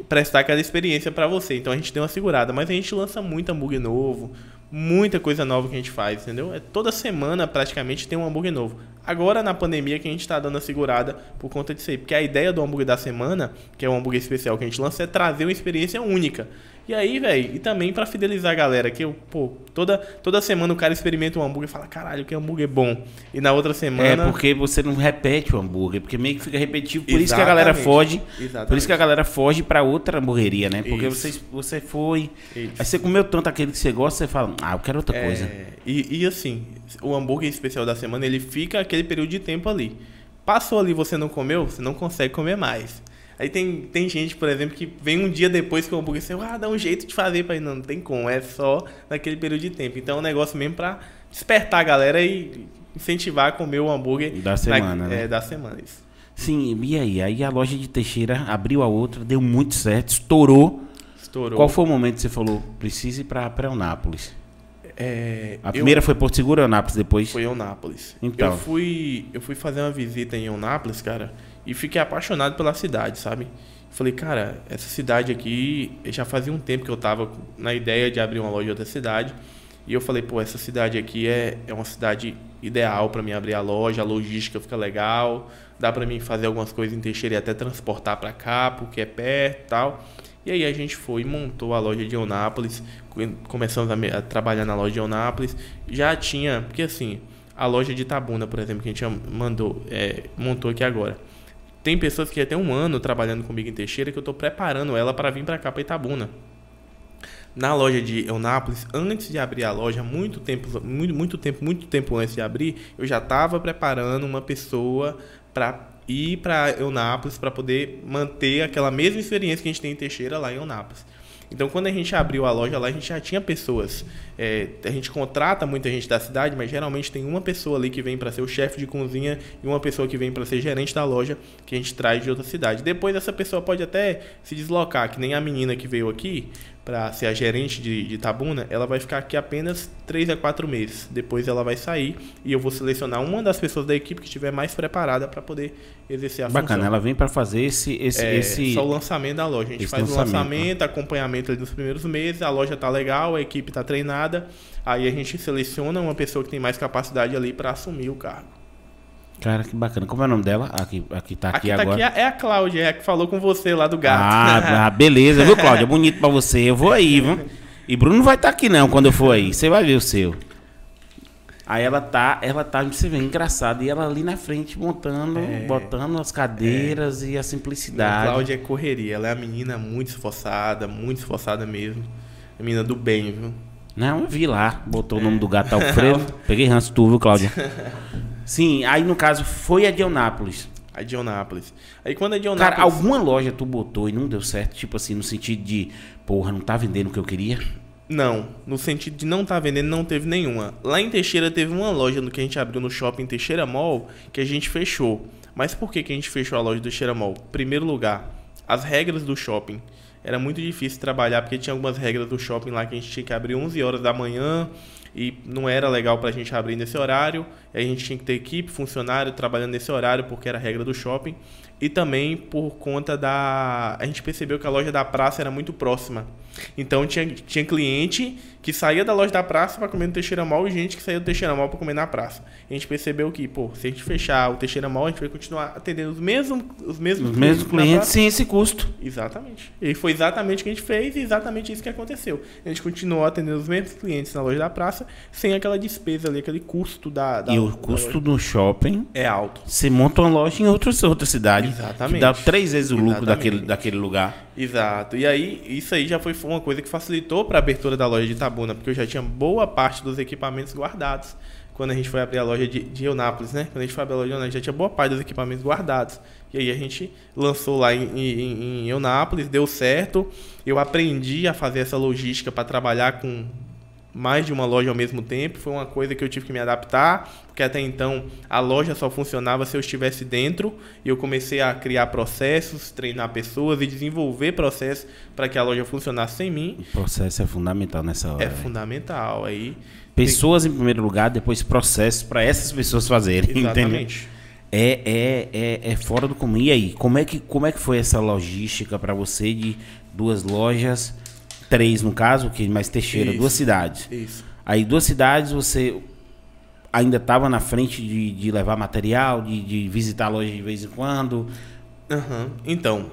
prestar aquela experiência pra você. Então a gente deu uma segurada. Mas a gente lança muito hambúrguer novo, muita coisa nova que a gente faz, entendeu? É, toda semana praticamente tem um hambúrguer novo. Agora na pandemia que a gente tá dando a segurada por conta disso aí. Porque a ideia do hambúrguer da semana, que é o hambúrguer especial que a gente lança, é trazer uma experiência única. E aí, velho, e também pra fidelizar a galera, que eu, pô, toda, toda semana o cara experimenta um hambúrguer e fala, caralho, que hambúrguer bom. E na outra É, semana. porque você não repete o hambúrguer, porque meio que fica repetitivo. Por isso que a galera Exatamente. foge. Por Exatamente. isso que a galera foge pra outra hamburgueria, né? Porque Isso. você, você foi. Isso. Aí você comeu tanto aquele que você gosta, você fala, ah, eu quero outra É, coisa. E, e assim, o hambúrguer especial da semana, ele fica aquele período de tempo ali. Passou ali, você não comeu, você não consegue comer mais. Aí tem, tem gente, por exemplo, que vem um dia depois que o hambúrguer saiu, ah, dá um jeito de fazer para não, não tem como, é só naquele período de tempo. Então é um negócio mesmo pra despertar a galera e incentivar a comer o hambúrguer Da semana, né? É, da semana, isso. Sim, e aí? Aí a loja de Teixeira abriu a outra, deu muito certo, estourou. Estourou. Qual foi o momento que você falou, precisa ir pra, pra Eunápolis? É, A eu- primeira foi Porto Seguro ou Eunápolis depois? Foi em Eunápolis. Então. Eu fui, eu fui fazer uma visita em Eunápolis, cara, e fiquei apaixonado pela cidade, sabe? Falei, cara, essa cidade aqui, já fazia um tempo que eu tava na ideia de abrir uma loja em outra cidade. E eu falei, pô, essa cidade aqui é, é uma cidade ideal para mim abrir a loja, a logística fica legal, dá para mim fazer algumas coisas em Teixeira e até transportar para cá, porque é perto e tal. E aí a gente foi e montou a loja de Eunápolis, co- começamos a, a trabalhar na loja de Eunápolis. Já tinha, porque assim, a loja de Itabuna, por exemplo, que a gente mandou, é, montou aqui agora. Tem pessoas que já tem um ano trabalhando comigo em Teixeira que eu estou preparando ela para vir para cá, para Itabuna. Na loja de Eunápolis, antes de abrir a loja, muito tempo, muito, muito tempo, muito tempo antes de abrir, eu já estava preparando uma pessoa para ir para Eunápolis para poder manter aquela mesma experiência que a gente tem em Teixeira lá em Eunápolis. Então, quando a gente abriu a loja lá, a gente já tinha pessoas. É, a gente contrata muita gente da cidade, mas geralmente tem uma pessoa ali que vem para ser o chefe de cozinha e uma pessoa que vem para ser gerente da loja que a gente traz de outra cidade. Depois, essa pessoa pode até se deslocar, que nem a menina que veio aqui, para ser a gerente de, de Tabuna, ela vai ficar aqui apenas 3 a 4 meses. Depois ela vai sair e eu vou selecionar uma das pessoas da equipe que estiver mais preparada para poder exercer a Bacana, função. ela vem para fazer esse esse, É esse... só o lançamento da loja. A gente esse faz o lançamento, lançamento, acompanhamento ali nos primeiros meses, a loja tá legal, a equipe tá treinada, aí a gente seleciona uma pessoa que tem mais capacidade ali para assumir o cargo. Cara, que bacana. Como é o nome dela? Aqui, aqui tá aqui, Aqui, tá agora. aqui é a Cláudia, é a que falou com você lá do gato. Ah, ah, beleza, viu, Cláudia? Bonito pra você. Eu vou aí, viu? E Bruno não vai estar aqui não quando eu for aí. Você vai ver o seu. Aí ela tá, ela tá, você vê, engraçada. E ela ali na frente montando, É. botando as cadeiras e a a simplicidade. Cláudia é correria, ela é a menina muito esforçada, muito esforçada mesmo. A menina do bem, viu? Não, eu vi lá. Botou o nome do gato Alfredo. Peguei ranço tu, viu, Cláudia? Sim, aí no caso foi a de Eunápolis. A Dionápolis. Aí quando a Dionápolis... Cara, alguma loja tu botou e não deu certo? Tipo assim, no sentido de, porra, não tá vendendo o que eu queria? Não, no sentido de não estar vendendo, não teve nenhuma. Lá em Teixeira teve uma loja no que a gente abriu no shopping Teixeira Mall que a gente fechou. Mas por que, que a gente fechou a loja do Teixeira Mall? Primeiro lugar, as regras do shopping. Era muito difícil trabalhar porque tinha algumas regras do shopping lá que a gente tinha que abrir 11 horas da manhã e não era legal pra gente abrir nesse horário. A gente tinha que ter equipe, funcionário trabalhando nesse horário porque era a regra do shopping. E também por conta da. A gente percebeu que a loja da praça era muito próxima. Então tinha, tinha cliente que saía da loja da praça para comer no Teixeira Mall e gente que saía do Teixeira Mall para comer na praça. A gente percebeu que, pô, se a gente fechar o Teixeira Mall, a gente vai continuar atendendo os mesmos, os mesmos Os mesmos clientes sem esse custo. Exatamente. E foi exatamente o que a gente fez e exatamente isso que aconteceu. A gente continuou atendendo os mesmos clientes na loja da praça sem aquela despesa ali, aquele custo da. da e o custo do shopping, é alto. você monta uma loja em outras, outra cidade. Exatamente. Que dá três vezes o lucro Exatamente. daquele, daquele lugar. Exato. E aí, isso aí já foi uma coisa que facilitou para a abertura da loja de Itabuna, porque eu já tinha boa parte dos equipamentos guardados. Quando a gente foi abrir a loja de, de Eunápolis, né? Quando a gente foi abrir a loja de Eunápolis, já tinha boa parte dos equipamentos guardados. E aí a gente lançou lá em, em, em Eunápolis, deu certo. Eu aprendi a fazer essa logística para trabalhar com mais de uma loja ao mesmo tempo. Foi uma coisa que eu tive que me adaptar, porque até então a loja só funcionava se eu estivesse dentro. E eu comecei a criar processos, treinar pessoas e desenvolver processos para que a loja funcionasse sem mim. O processo é fundamental nessa hora. É velho. fundamental. Aí, Pessoas em primeiro lugar, depois processos para essas pessoas fazerem. Entendeu? exatamente. É, é, é, é fora do comum. E aí, como é que, como é que foi essa logística para você de duas lojas, três no caso, que mais Teixeira, Isso. duas cidades. Isso. Aí duas cidades você ainda estava na frente de, de levar material, de, de visitar a loja de vez em quando. Aham. Então,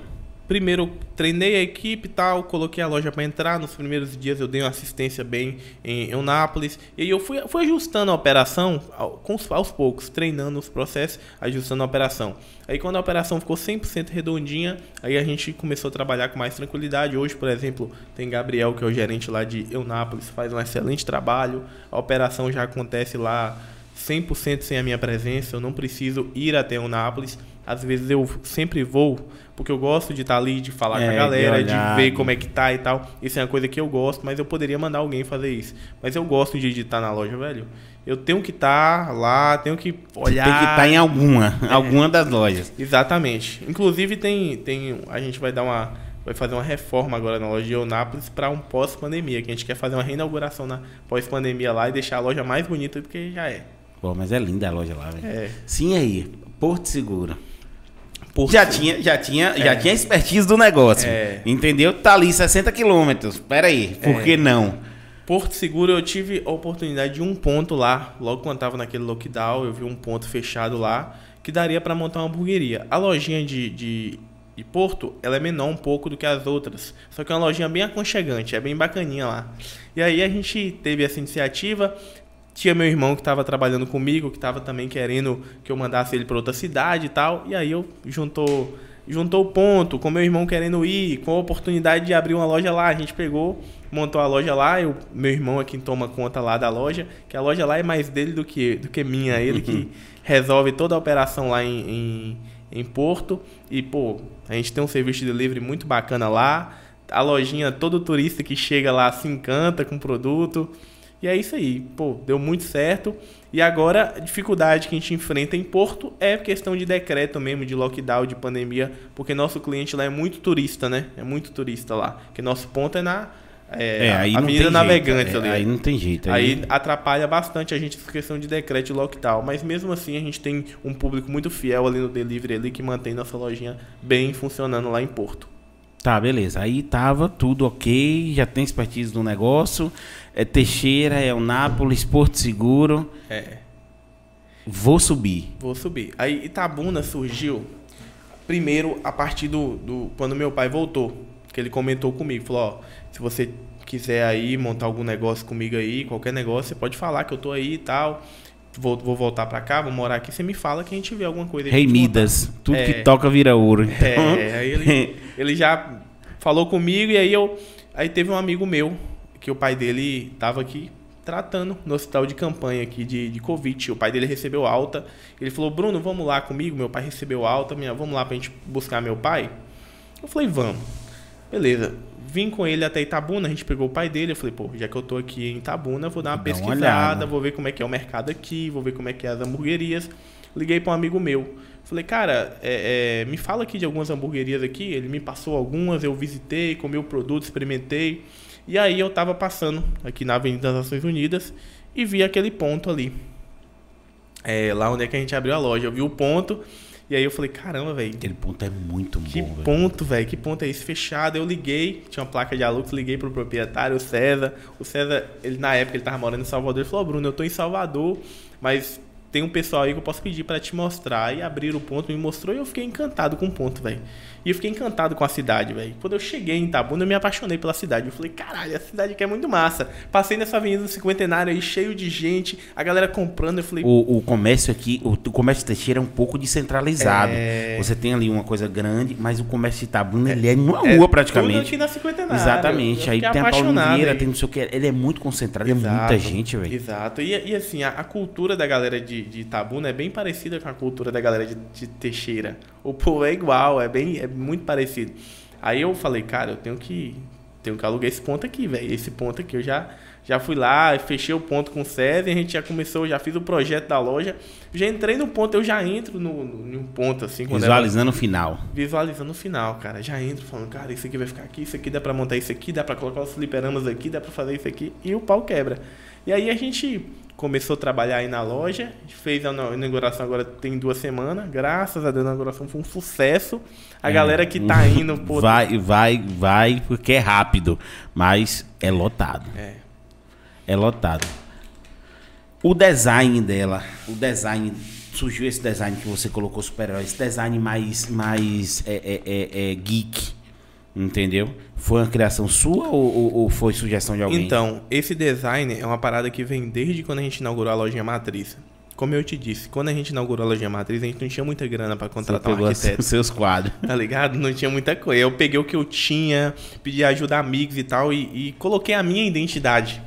primeiro treinei a equipe e tal, coloquei a loja para entrar. Nos primeiros dias eu dei uma assistência bem em Eunápolis. E aí eu fui, fui ajustando a operação ao- com os- aos poucos, treinando os processos, ajustando a operação. Aí quando a operação ficou 100% redondinha, aí a gente começou a trabalhar com mais tranquilidade. Hoje, por exemplo, tem Gabriel, que é o gerente lá de Eunápolis, faz um excelente trabalho. A operação já acontece lá 100% sem a minha presença, eu não preciso ir até Eunápolis. Às vezes eu sempre vou, porque eu gosto de estar ali, de falar É, com a de galera, de, olhar, ver de- como é que tá e tal. Isso é uma coisa que eu gosto, mas eu poderia mandar alguém fazer isso. Mas eu gosto de estar na loja, velho. Eu tenho que estar lá, tenho que olhar. Tem que estar em alguma, É. alguma das lojas. Exatamente. Inclusive tem, tem a gente vai dar uma vai fazer uma reforma agora na loja de Eunápolis para um pós-pandemia, que a gente quer fazer uma reinauguração na pós-pandemia lá e deixar a loja mais bonita do que já é. Pô, mas é linda a loja lá, velho. É. Sim, aí, Porto Seguro. Porto já tinha, já tinha, já tinha expertise do negócio. É. Entendeu? Tá ali 60 quilômetros. Pera aí, por É. que não? Porto Seguro eu tive a oportunidade de um ponto lá, logo quando tava naquele lockdown, eu vi um ponto fechado lá que daria para montar uma hamburgueria. A lojinha de, de, de Porto, ela é menor um pouco do que as outras, só que é uma lojinha bem aconchegante, é bem bacaninha lá. E aí a gente teve essa iniciativa, tinha meu irmão que estava trabalhando comigo, que estava também querendo que eu mandasse ele para outra cidade e tal, e aí eu juntou juntou o ponto, com meu irmão querendo ir, com a oportunidade de abrir uma loja lá, a gente pegou, montou a loja lá, eu, meu irmão é quem toma conta lá da loja, que a loja lá é mais dele do que, do que minha, ele que resolve toda a operação lá em, em, em Porto, e pô, a gente tem um serviço de delivery muito bacana lá, a lojinha, todo turista que chega lá se encanta com o produto, e é isso aí, pô, deu muito certo. E agora a dificuldade que a gente enfrenta em Porto é questão de decreto mesmo, de lockdown, de pandemia, porque nosso cliente lá é muito turista, né? É muito turista lá. Que nosso ponto é na, é, É, aí não Avenida Navegantes jeito. ali. É, aí não tem jeito. Aí atrapalha bastante a gente essa questão de decreto e lockdown. Mas mesmo assim a gente tem um público muito fiel ali no delivery ali que mantém nossa lojinha bem funcionando lá em Porto. Tá, beleza. Aí tava tudo ok, já tem expertise do negócio. É Teixeira, é o Nápoles, Porto Seguro. É. Vou subir. Vou subir. Aí Itabuna surgiu primeiro a partir do, do quando meu pai voltou, que ele comentou comigo, falou, ó, se você quiser aí montar algum negócio comigo aí, qualquer negócio, você pode falar que eu tô aí e tal. Vou, vou voltar pra cá, vou morar aqui, você me fala que a gente vê alguma coisa. Rei montar." Midas, tudo É. que toca vira ouro. Então, É, aí ele, ele já falou comigo e aí eu. Aí teve um amigo meu, que o pai dele tava aqui tratando no hospital de campanha aqui de, de Covid. O pai dele recebeu alta. Ele falou, Bruno, vamos lá comigo. Meu pai recebeu alta, minha, vamos lá pra gente buscar meu pai. Eu falei, vamos. Beleza. Vim com ele até Itabuna, a gente pegou o pai dele. Eu falei, pô, já que eu tô aqui em Itabuna, vou dar uma Dá uma pesquisada, olhada. vou ver como é que é o mercado aqui, vou ver como é que é as hamburguerias. Liguei para um amigo meu. Falei, cara, é, é, me fala aqui de algumas hamburguerias aqui. Ele me passou algumas, eu visitei, comi o produto, experimentei. E aí eu tava passando aqui na Avenida das Nações Unidas e vi aquele ponto ali. É, lá onde é que a gente abriu a loja. Eu vi o ponto e aí eu falei, caramba, velho. Aquele ponto é muito Que bom, velho. ponto, velho? Que ponto é esse fechado? Eu liguei, tinha uma placa de Alux, liguei pro proprietário, o César. O César, ele na época ele tava morando em Salvador, ele falou: "Ó, "Bruno, eu tô em Salvador, mas tem um pessoal aí que eu posso pedir pra te mostrar". E abrir o ponto, me mostrou e eu fiquei encantado com o ponto, velho. E eu fiquei encantado com a cidade, velho. Quando eu cheguei em Itabuna, eu me apaixonei pela cidade. Eu falei: "Caralho, a cidade aqui é muito massa". Passei nessa avenida do Cinquentenário aí cheio de gente, a galera comprando, eu falei: O, o comércio aqui, o, o comércio de Teixeira é um pouco descentralizado. É. Você tem ali uma coisa grande, mas o comércio de Itabuna, ele é numa rua tudo praticamente. aqui na Cinquentenário. Exatamente. Aí tem a aí. tem não sei o que. Ele é muito concentrado, é Exato, muita gente, velho. Exato. E, e assim, a, a cultura da galera de, de Itabuna é bem parecida com a cultura da galera de, de Teixeira. O povo é igual, é bem, é muito parecido. Aí eu falei, cara, eu tenho que, tenho que alugar esse ponto aqui, velho. Esse ponto aqui eu já, já fui lá, fechei o ponto com o César, a gente já começou, já fiz o projeto da loja. Já entrei no ponto, eu já entro no, no, um ponto assim, ela- Visualizando o final. visualizando o final, cara. Já entro falando, cara, isso aqui vai ficar aqui, isso aqui dá pra montar isso aqui, dá pra colocar os fliperamas aqui, dá pra fazer isso aqui, e o pau quebra. E aí a gente começou a trabalhar aí na loja, fez a ina- inauguração agora tem duas semanas, graças a Deus a inauguração foi um sucesso. A galera que tá indo, É. Vai, vai, vai, porque é rápido. Mas é lotado. É. É lotado. O design dela, o design. Surgiu esse design que você colocou super-herói, esse design mais, mais é, é, é, é geek, entendeu? Foi uma criação sua ou, ou- ou foi sugestão de alguém? Então, esse design é uma parada que vem desde quando a gente inaugurou a lojinha matriz. Como eu te disse, quando a gente inaugurou a lojinha matriz, a gente não tinha muita grana pra você contratar um pegou arquiteto. os seus quadros. Tá ligado? Não tinha muita coisa. Eu peguei o que eu tinha, pedi ajuda a amigos e tal, e, e coloquei a minha identidade.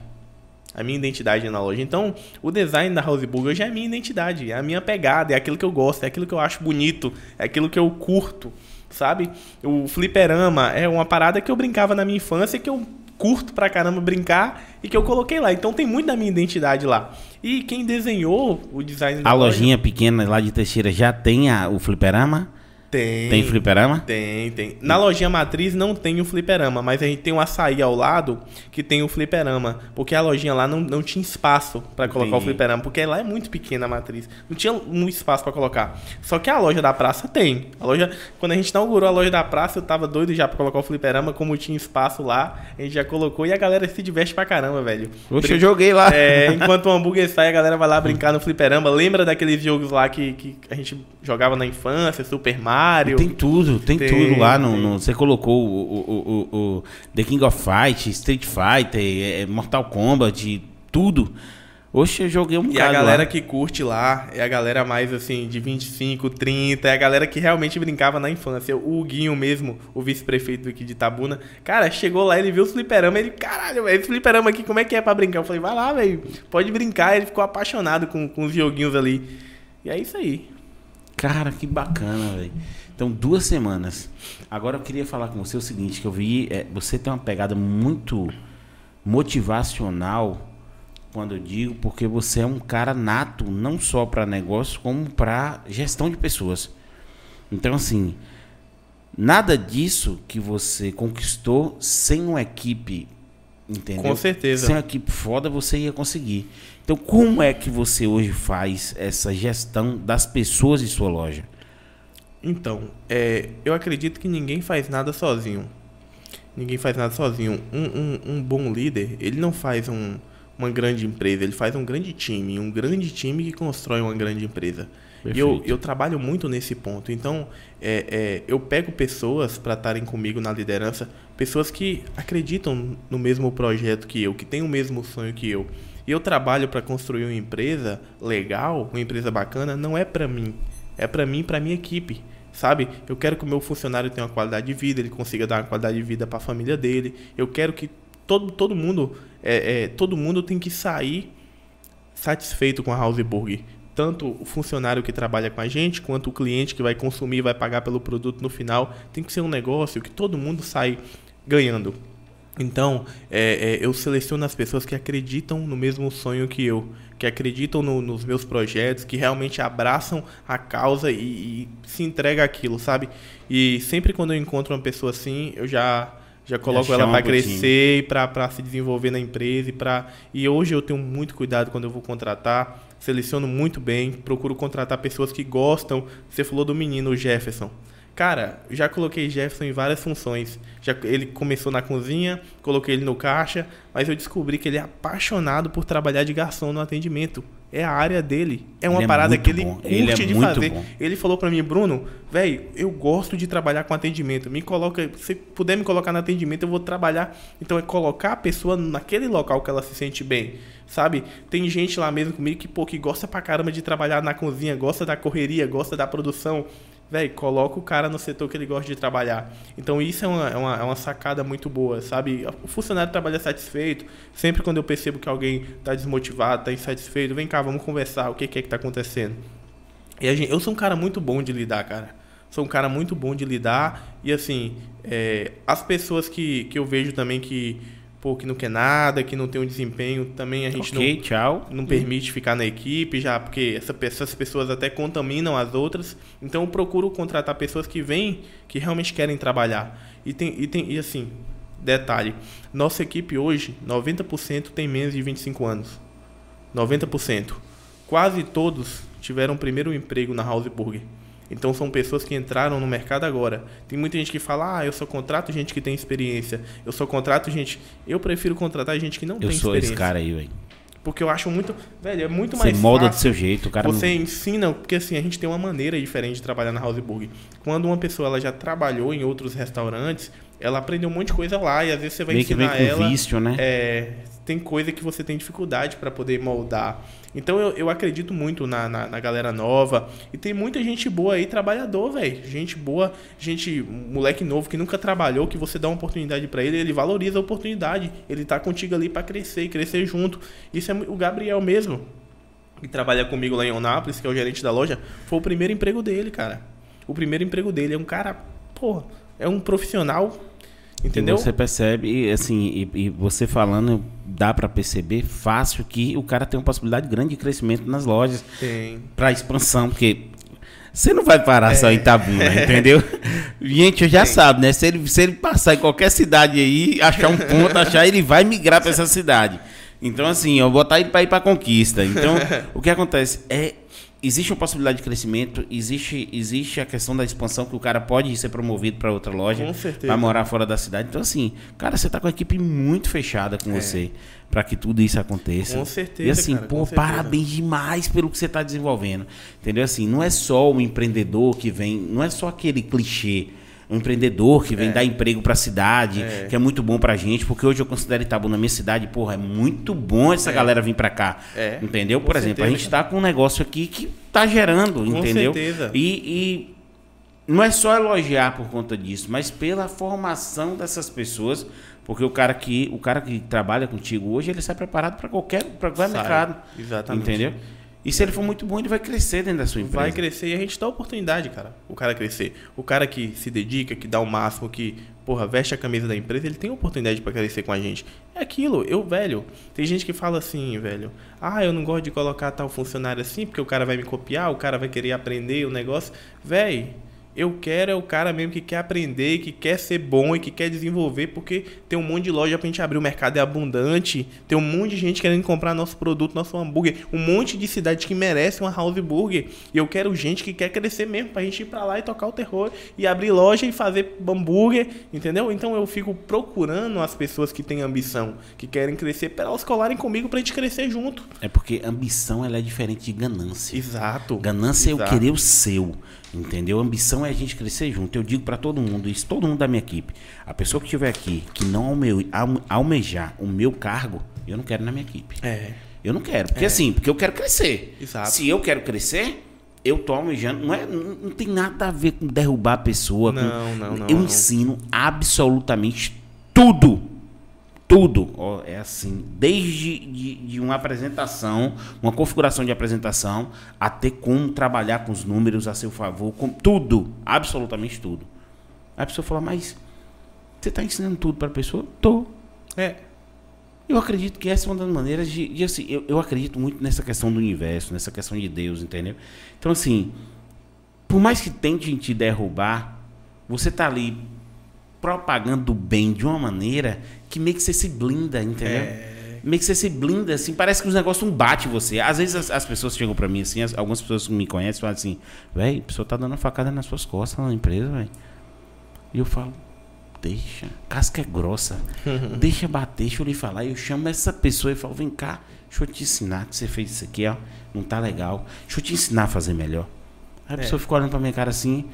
A minha identidade na loja. Então, o design da House Burger já é a minha identidade, é a minha pegada, é aquilo que eu gosto, é aquilo que eu acho bonito, é aquilo que eu curto, sabe? O fliperama é uma parada que eu brincava na minha infância, que eu curto pra caramba brincar e que eu coloquei lá. Então tem muito da minha identidade lá. E quem desenhou o design da A loja- lojinha pequena lá de Teixeira já tem a- o fliperama? Tem. Tem fliperama? Tem, tem. Na lojinha matriz não tem o fliperama, mas a gente tem um açaí ao lado que tem o fliperama. Porque a lojinha lá não, não tinha espaço pra colocar o Entendi. fliperama. Porque lá é muito pequena a matriz. Não tinha um espaço pra colocar. Só que a loja da praça tem. A loja, quando a gente inaugurou a loja da praça, eu tava doido já pra colocar o fliperama. Como tinha espaço lá, a gente já colocou. E a galera se diverte pra caramba, velho. Oxe, eu joguei lá. É, enquanto o hambúrguer sai, a galera vai lá brincar no fliperama. Lembra daqueles jogos lá que, que a gente jogava na infância? Super Mario. Tem tudo, tem, Tem, tudo lá. No, no- você colocou o, o, o, o The King of Fight, Street Fighter, é, Mortal Kombat, tudo. Oxe, eu joguei um E a galera lá. que curte lá é a galera mais assim, de 25, 30, é a galera que realmente brincava na infância. O Guinho mesmo, o vice-prefeito aqui de Tabuna, cara, chegou lá, ele viu os fliperama, ele, caralho, velho, esse fliperama aqui, como é que é pra brincar? Eu falei, vai lá, velho, pode brincar. Ele ficou apaixonado com, com os joguinhos ali. E é isso aí. Cara, que bacana, velho. Então, duas semanas. Agora eu queria falar com você o seguinte, que eu vi, é, você tem uma pegada muito motivacional quando eu digo, porque você é um cara nato, não só para negócio, como para gestão de pessoas. Então, assim, nada disso que você conquistou sem uma equipe Entendeu? Com certeza. Sem uma equipe foda, você ia conseguir. Então, como é que você hoje faz essa gestão das pessoas em sua loja? Então, é, eu acredito que ninguém faz nada sozinho. Ninguém faz nada sozinho. Um, um, um bom líder, ele não faz um, uma grande empresa, ele faz um grande time. Um grande time que constrói uma grande empresa. E eu, Perfeito. eu trabalho muito nesse ponto. Então, é, é, eu pego pessoas para estarem comigo na liderança, pessoas que acreditam no mesmo projeto que eu, que têm o mesmo sonho que eu. Eu trabalho para construir uma empresa legal, uma empresa bacana, não é para mim, é para mim e para minha equipe. Sabe? Eu quero que o meu funcionário tenha uma qualidade de vida, ele consiga dar uma qualidade de vida para a família dele. Eu quero que todo, todo mundo, é, é, todo mundo tem que sair satisfeito com a Houseburg. Tanto o funcionário que trabalha com a gente, quanto o cliente que vai consumir, vai pagar pelo produto no final. Tem que ser um negócio que todo mundo sai ganhando. Então, é, é, eu seleciono as pessoas que acreditam no mesmo sonho que eu, que acreditam no- nos meus projetos, que realmente abraçam a causa e, e se entrega aquilo, sabe? E sempre quando eu encontro uma pessoa assim, eu já já coloco ela chama para crescer, para se desenvolver na empresa e para e hoje eu tenho muito cuidado quando eu vou contratar, seleciono muito bem, procuro contratar pessoas que gostam. Você falou do menino Jefferson. Cara, já coloquei Jefferson em várias funções. Já, ele começou na cozinha, coloquei ele no caixa, mas eu descobri que ele é apaixonado por trabalhar de garçom no atendimento. É a área dele. É uma Ele é parada muito que ele bom. curte Ele é de fazer. bom. Ele falou pra mim, Bruno, velho, eu gosto de trabalhar com atendimento. Me coloca, se puder me colocar no atendimento, eu vou trabalhar. Então é colocar a pessoa naquele local que ela se sente bem, sabe? Tem gente lá mesmo comigo que, pô, que gosta pra caramba de trabalhar na cozinha, gosta da correria, gosta da produção. Velho, coloca o cara no setor que ele gosta de trabalhar. Então isso é uma, é uma, é uma sacada muito boa, sabe? O funcionário trabalha satisfeito. Sempre quando eu percebo que alguém tá desmotivado, tá insatisfeito, vem cá, vamos conversar, o que, que é que tá acontecendo? E gente, eu sou um cara muito bom de lidar, cara. Sou um cara muito bom de lidar. E assim, é, as pessoas que, que eu vejo também que, pô, que não quer nada, que não tem um desempenho, também a gente ok, tchau. não, não permite ficar na equipe, já porque essa, essas pessoas até contaminam as outras. Então eu procuro contratar pessoas que vêm, que realmente querem trabalhar. E tem, e tem e assim, detalhe, nossa equipe hoje, 90% tem menos de 25 anos. 90%. Quase todos tiveram primeiro emprego na Houseburg. Então são pessoas que entraram no mercado agora. Tem muita gente que fala: "Ah, eu só contrato gente que tem experiência. Eu só contrato gente". Eu prefiro contratar gente que não Eu tem sou experiência. esse cara aí, velho. Porque eu acho muito, velho, é muito Você mais molda do fácil. seu jeito, o cara não- Você ensina, porque assim, a gente tem uma maneira diferente de trabalhar na Houseburg. Quando uma pessoa ela já trabalhou em outros restaurantes, ela aprendeu um monte de coisa lá e às vezes você vai Meio que vem ensinar com ela. vício, né? É, tem coisa que você tem dificuldade para poder moldar. Então eu, eu acredito muito na, na, na galera nova. E tem muita gente boa aí, trabalhador, velho. Gente boa, gente, moleque novo que nunca trabalhou, que você dá uma oportunidade para ele, ele valoriza a oportunidade. Ele tá contigo ali para crescer crescer junto. Isso é o Gabriel mesmo, que trabalha comigo lá em Onápolis, que é o gerente da loja, foi o primeiro emprego dele, cara. O primeiro emprego dele é um cara, porra, é um profissional, entendeu? E você percebe, e, assim, e, e você falando, dá pra perceber fácil que o cara tem uma possibilidade grande de crescimento nas lojas Tem. pra expansão, porque você não vai parar É. só em Itabuna, entendeu? Gente, já sabe, né? Se ele, se ele passar em qualquer cidade aí, achar um ponto, achar, ele vai migrar pra essa cidade. Então, assim, eu vou botar ele pra ir pra conquista. Então, o que acontece é. Existe uma possibilidade de crescimento, existe, existe a questão da expansão que o cara pode ser promovido para outra loja, Com certeza. vai morar fora da cidade. Então, assim, cara, você tá com a equipe muito fechada com você para que tudo isso aconteça. É. Com certeza, E assim, cara, pô, parabéns demais pelo que você está desenvolvendo. Entendeu? Assim, não é só o empreendedor que vem, não é só aquele clichê. Um empreendedor que vem dar emprego para a cidade, É. que é muito bom pra gente, porque hoje eu considero Itabuna minha cidade, porra, é muito bom essa galera vir pra cá. É. Entendeu? Com Por exemplo, a certeza, gente tá com um negócio aqui que tá gerando, entendeu? certeza. E, e não é só elogiar por conta disso, mas pela formação dessas pessoas, porque o cara que o cara que trabalha contigo hoje, ele sai preparado para qualquer, pra qualquer Sai, mercado. exatamente. Entendeu? E se ele for muito bom, ele vai crescer dentro da sua empresa. Vai crescer e a gente dá oportunidade, cara. O cara crescer. O cara que se dedica, que dá o máximo, que, porra, veste a camisa da empresa, ele tem oportunidade pra crescer com a gente. É aquilo, eu, velho. Tem gente que fala assim, velho. Ah, eu não gosto de colocar tal funcionário assim, porque o cara vai me copiar, o cara vai querer aprender o negócio. Velho, Eu quero é o cara mesmo que quer aprender, que quer ser bom e que quer desenvolver, porque tem um monte de loja pra gente abrir, o mercado é abundante, tem um monte de gente querendo comprar nosso produto, nosso hambúrguer, um monte de cidade que merece uma house burger. E eu quero gente que quer crescer mesmo, pra gente ir pra lá e tocar o terror e abrir loja e fazer hambúrguer, entendeu? Então eu fico procurando as pessoas que têm ambição, que querem crescer, para elas colarem comigo pra gente crescer junto. É porque ambição ela é diferente de ganância. Exato. Ganância é Exato. eu querer o seu, entendeu? Ambição é a gente crescer junto. Eu digo pra todo mundo, isso todo mundo da minha equipe. A pessoa que estiver aqui, que não alme- alme- almejar o meu cargo, eu não quero na minha equipe. É. Eu não quero, porque assim, porque eu quero crescer. Exato. Se eu quero crescer, eu tô almejando. Não, é, não, não tem nada a ver com derrubar a pessoa. com- Não, não, não, Eu não. ensino absolutamente tudo. Tudo. Ó, é assim, desde de, de uma apresentação, uma configuração de apresentação, até como trabalhar com os números a seu favor, com tudo, absolutamente tudo. Aí a pessoa fala, mas você está ensinando tudo para a pessoa? Tô. É. Eu acredito que essa é uma das maneiras de. de, assim, eu, eu acredito muito nessa questão do universo, nessa questão de Deus, entendeu? Então, assim, por mais que tentem te derrubar, você tá ali propagando o bem de uma maneira que meio que você se blinda, entendeu? Meio que você se blinda, assim, parece que os negócios não batem em você. Às vezes as, as pessoas chegam pra mim, assim, as- algumas pessoas que me conhecem falam assim, velho, a pessoa tá dando uma facada nas suas costas na empresa, velho. E eu falo, deixa, casca é grossa, deixa bater, deixa eu lhe falar. Eu chamo essa pessoa e falo, vem cá, deixa eu te ensinar que você fez isso aqui, ó, não tá legal. Deixa eu te ensinar a fazer melhor. Aí a pessoa fica olhando pra minha cara assim,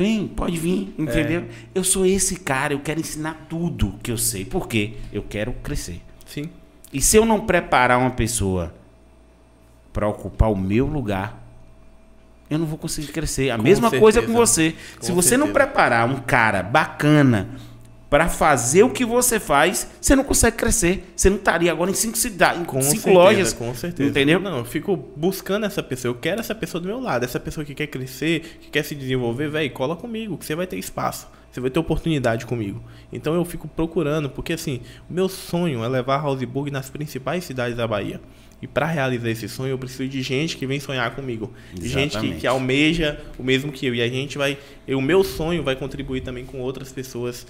vem, pode vir, entendeu? Eu sou esse cara, eu quero ensinar tudo que eu sei. Por quê? Eu quero crescer. Sim. E se eu não preparar uma pessoa para ocupar o meu lugar, eu não vou conseguir crescer. A Com mesma coisa com certeza. você. Com se você não certeza. preparar um cara bacana para fazer o que você faz, você não consegue crescer. Você não estaria agora em cinco cidades, Com cinco certeza, lojas. Com certeza. Entendeu? Não, eu fico buscando essa pessoa. Eu quero essa pessoa do meu lado. Essa pessoa que quer crescer, que quer se desenvolver, velho, cola comigo, que você vai ter espaço. Você vai ter oportunidade comigo. Então eu fico procurando, porque assim, o meu sonho é levar a Houseburg nas principais cidades da Bahia. E para realizar esse sonho, eu preciso de gente que vem sonhar comigo. De gente que, Exatamente. que almeja o mesmo que eu. E a gente vai. e o meu sonho vai contribuir também com outras pessoas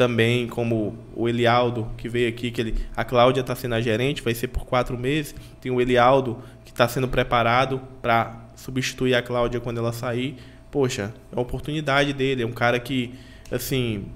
também, como o Elialdo, que veio aqui, que ele, a Cláudia está sendo a gerente, vai ser por quatro meses. Tem o Elialdo, que está sendo preparado para substituir a Cláudia quando ela sair. Poxa, é uma oportunidade dele, é um cara que, assim,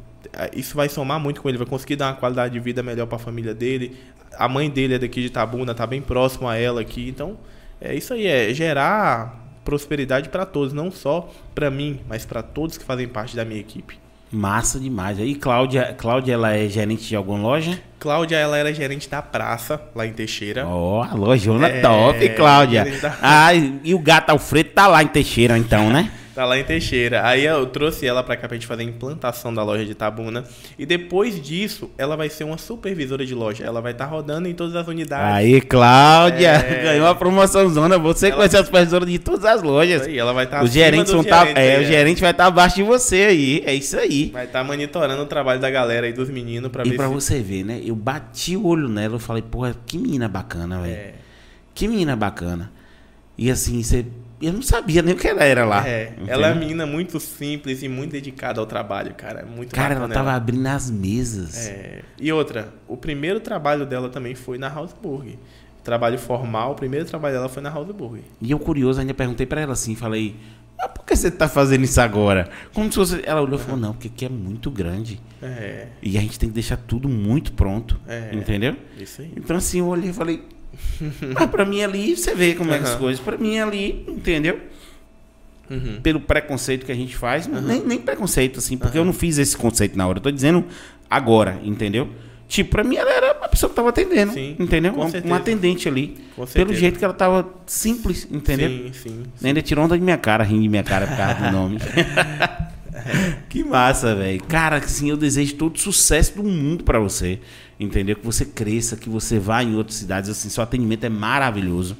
isso vai somar muito com ele, vai conseguir dar uma qualidade de vida melhor para a família dele. A mãe dele é daqui de Tabuna, tá bem próximo a ela aqui, então é isso aí, é gerar prosperidade para todos, não só para mim, mas para todos que fazem parte da minha equipe. Massa demais. Aí, Cláudia, Cláudia, ela é gerente de alguma loja? Cláudia, ela era gerente da praça, lá em Teixeira. Ó, a lojona É, top, Cláudia. da- Ah, e o gato Alfredo tá lá em Teixeira, então, né? Tá lá em Teixeira. Aí eu trouxe ela pra cá pra gente fazer a implantação da loja de Tabuna. E depois disso, ela vai ser uma supervisora de loja. Ela vai estar rodando em todas as unidades. Aí, Cláudia, É. ganhou a promoção zona. Você que vai ser a supervisora de todas as lojas. Aí ela vai estar Os gerentes vão estar. é, o gerente vai estar abaixo de você aí. É isso aí. Vai estar monitorando o trabalho da galera aí, dos meninos, pra E ver pra se... você ver, né? Eu bati o olho nela, eu falei, porra, que menina bacana, velho. É, Que menina bacana. E assim, você. Eu não sabia nem o que ela era lá. é, entendeu? ela é uma menina muito simples e muito dedicada ao trabalho, cara. É Muito Cara, ela tava abrindo as mesas. É, E outra, o primeiro trabalho dela também foi na Houseburg. Trabalho formal, o primeiro trabalho dela foi na Houseburg. E eu curioso, ainda perguntei pra ela assim, falei, mas por que você tá fazendo isso agora? Como se fosse. Ela olhou e falou, não, porque aqui é muito grande. É, E a gente tem que deixar tudo muito pronto. É. Entendeu? isso aí. Então assim, eu olhei e falei. Mas pra mim ali, você vê como é que as coisas. Pra mim ali, entendeu? Uhum. Pelo preconceito que a gente faz. Nem, nem preconceito, assim, porque eu não fiz esse conceito na hora. Eu tô dizendo agora, entendeu? Tipo, pra mim ela era a pessoa que tava atendendo. Sim, entendeu? com Um, certeza. um atendente ali. Pelo jeito que ela tava simples, entendeu? Sim, sim. Ainda tirou onda de minha cara, rindo de minha cara por causa do nome. que massa, velho. Cara, assim, eu desejo todo o sucesso do mundo pra você. Entendeu? Que você cresça, que você vá em outras cidades. Assim, seu atendimento é maravilhoso.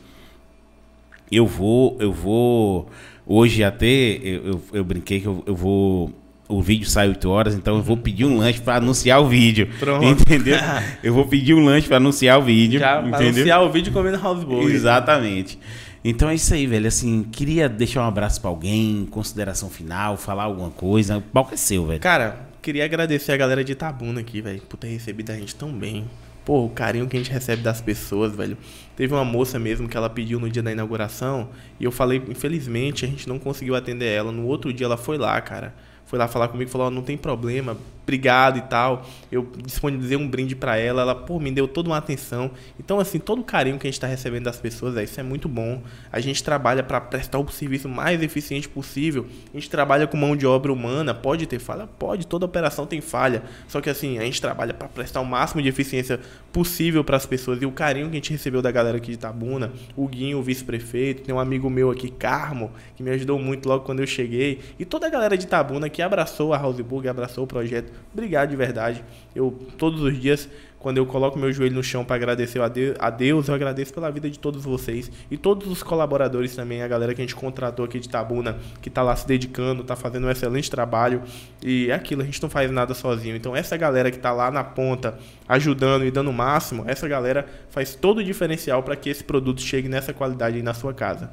Eu vou, eu vou. Hoje até eu, eu, eu brinquei que eu, eu vou. O vídeo sai 8 horas, então eu vou pedir um lanche pra anunciar o vídeo. Pronto. Entendeu? Eu vou pedir um lanche pra anunciar o vídeo. Já entendeu? anunciar o vídeo comendo Houseburg. Exatamente. Então é isso aí, velho. Assim, queria deixar um abraço pra alguém, consideração final, falar alguma coisa. O palco é seu, velho. Cara, queria agradecer a galera de Itabuna aqui, velho, por ter recebido a gente tão bem. Pô, o carinho que a gente recebe das pessoas, velho. Teve uma moça mesmo que ela pediu no dia da inauguração e eu falei, infelizmente, a gente não conseguiu atender ela. No outro dia ela foi lá, cara. Foi lá falar comigo, falou: oh, não tem problema, obrigado e tal. Eu disponibilizei um brinde para ela, ela, pô, me deu toda uma atenção. Então, assim, todo o carinho que a gente está recebendo das pessoas, é, isso é muito bom. A gente trabalha para prestar o serviço mais eficiente possível. A gente trabalha com mão de obra humana, pode ter falha? Pode, toda operação tem falha. Só que, assim, a gente trabalha para prestar o máximo de eficiência possível para as pessoas. E o carinho que a gente recebeu da galera aqui de Tabuna, o Guinho, o vice-prefeito, tem um amigo meu aqui, Carmo, que me ajudou muito logo quando eu cheguei. E toda a galera de Tabuna que abraçou a Houseburg, abraçou o projeto Obrigado de verdade. Eu todos os dias quando eu coloco meu joelho no chão para agradecer a Deus, eu agradeço pela vida de todos vocês e todos os colaboradores também, a galera que a gente contratou aqui de Tabuna, que está lá se dedicando, está fazendo um excelente trabalho. E é aquilo, a gente não faz nada sozinho. Então, essa galera que está lá na ponta, ajudando e dando o máximo, essa galera faz todo o diferencial para que esse produto chegue nessa qualidade aí na sua casa.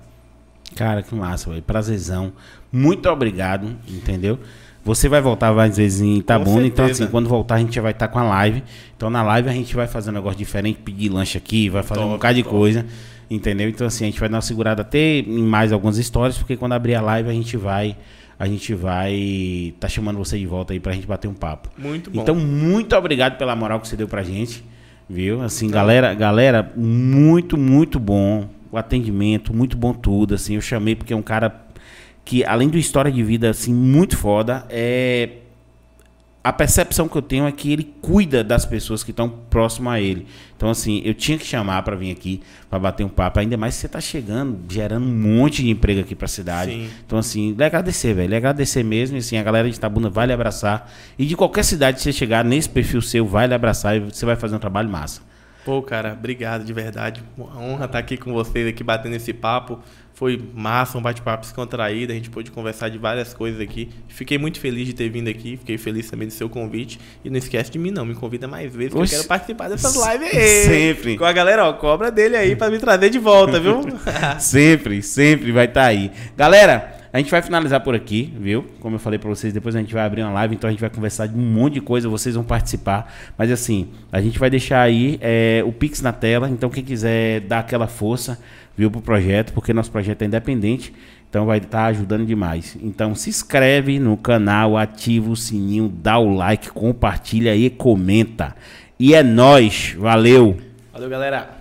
Cara, que massa, velho. Prazerzão. Muito obrigado, entendeu? Você vai voltar várias vezes em Itabuna, então assim, quando voltar a gente já vai estar tá com a live. Então na live a gente vai fazer um negócio diferente, pedir lanche aqui, vai fazer top, um bocado de coisa, entendeu? Então assim, a gente vai dar uma segurada até em mais algumas histórias, porque quando abrir a live a gente vai a gente vai tá chamando você de volta aí pra gente bater um papo. Muito bom. Então muito obrigado pela moral que você deu pra gente, viu? Assim, tá. galera, galera, muito, muito bom o atendimento, muito bom tudo, assim, eu chamei porque é um cara que além de uma história de vida assim muito foda, é a percepção que eu tenho é que ele cuida das pessoas que estão próximo a ele. Então, assim, eu tinha que chamar para vir aqui, para bater um papo. Ainda mais que você está chegando, gerando um monte de emprego aqui para a cidade. Sim. Então, assim, é agradecer, velho. É agradecer mesmo. E, assim, a galera de Itabuna vai lhe abraçar. E de qualquer cidade que você chegar nesse perfil seu, vai lhe abraçar e você vai fazer um trabalho massa. Pô, cara, obrigado de verdade. Uma honra estar aqui com vocês, aqui batendo esse papo. Foi massa, um bate-papo descontraído, a gente pôde conversar de várias coisas aqui. Fiquei muito feliz de ter vindo aqui, fiquei feliz também do seu convite. E não esquece de mim não, me convida mais vezes, que eu quero participar dessas lives aí. Sempre. Com a galera, ó, cobra dele aí para me trazer de volta, viu? sempre, sempre vai estar tá aí. Galera, a gente vai finalizar por aqui, viu? Como eu falei para vocês, depois a gente vai abrir uma live, então a gente vai conversar de um monte de coisa, vocês vão participar. Mas assim, a gente vai deixar aí é, o Pix na tela, então quem quiser dar aquela força, viu, pro projeto, porque nosso projeto é independente, então vai estar tá ajudando demais. Então se inscreve no canal, ativa o sininho, dá o like, compartilha e comenta. E é nós, valeu. Valeu, galera.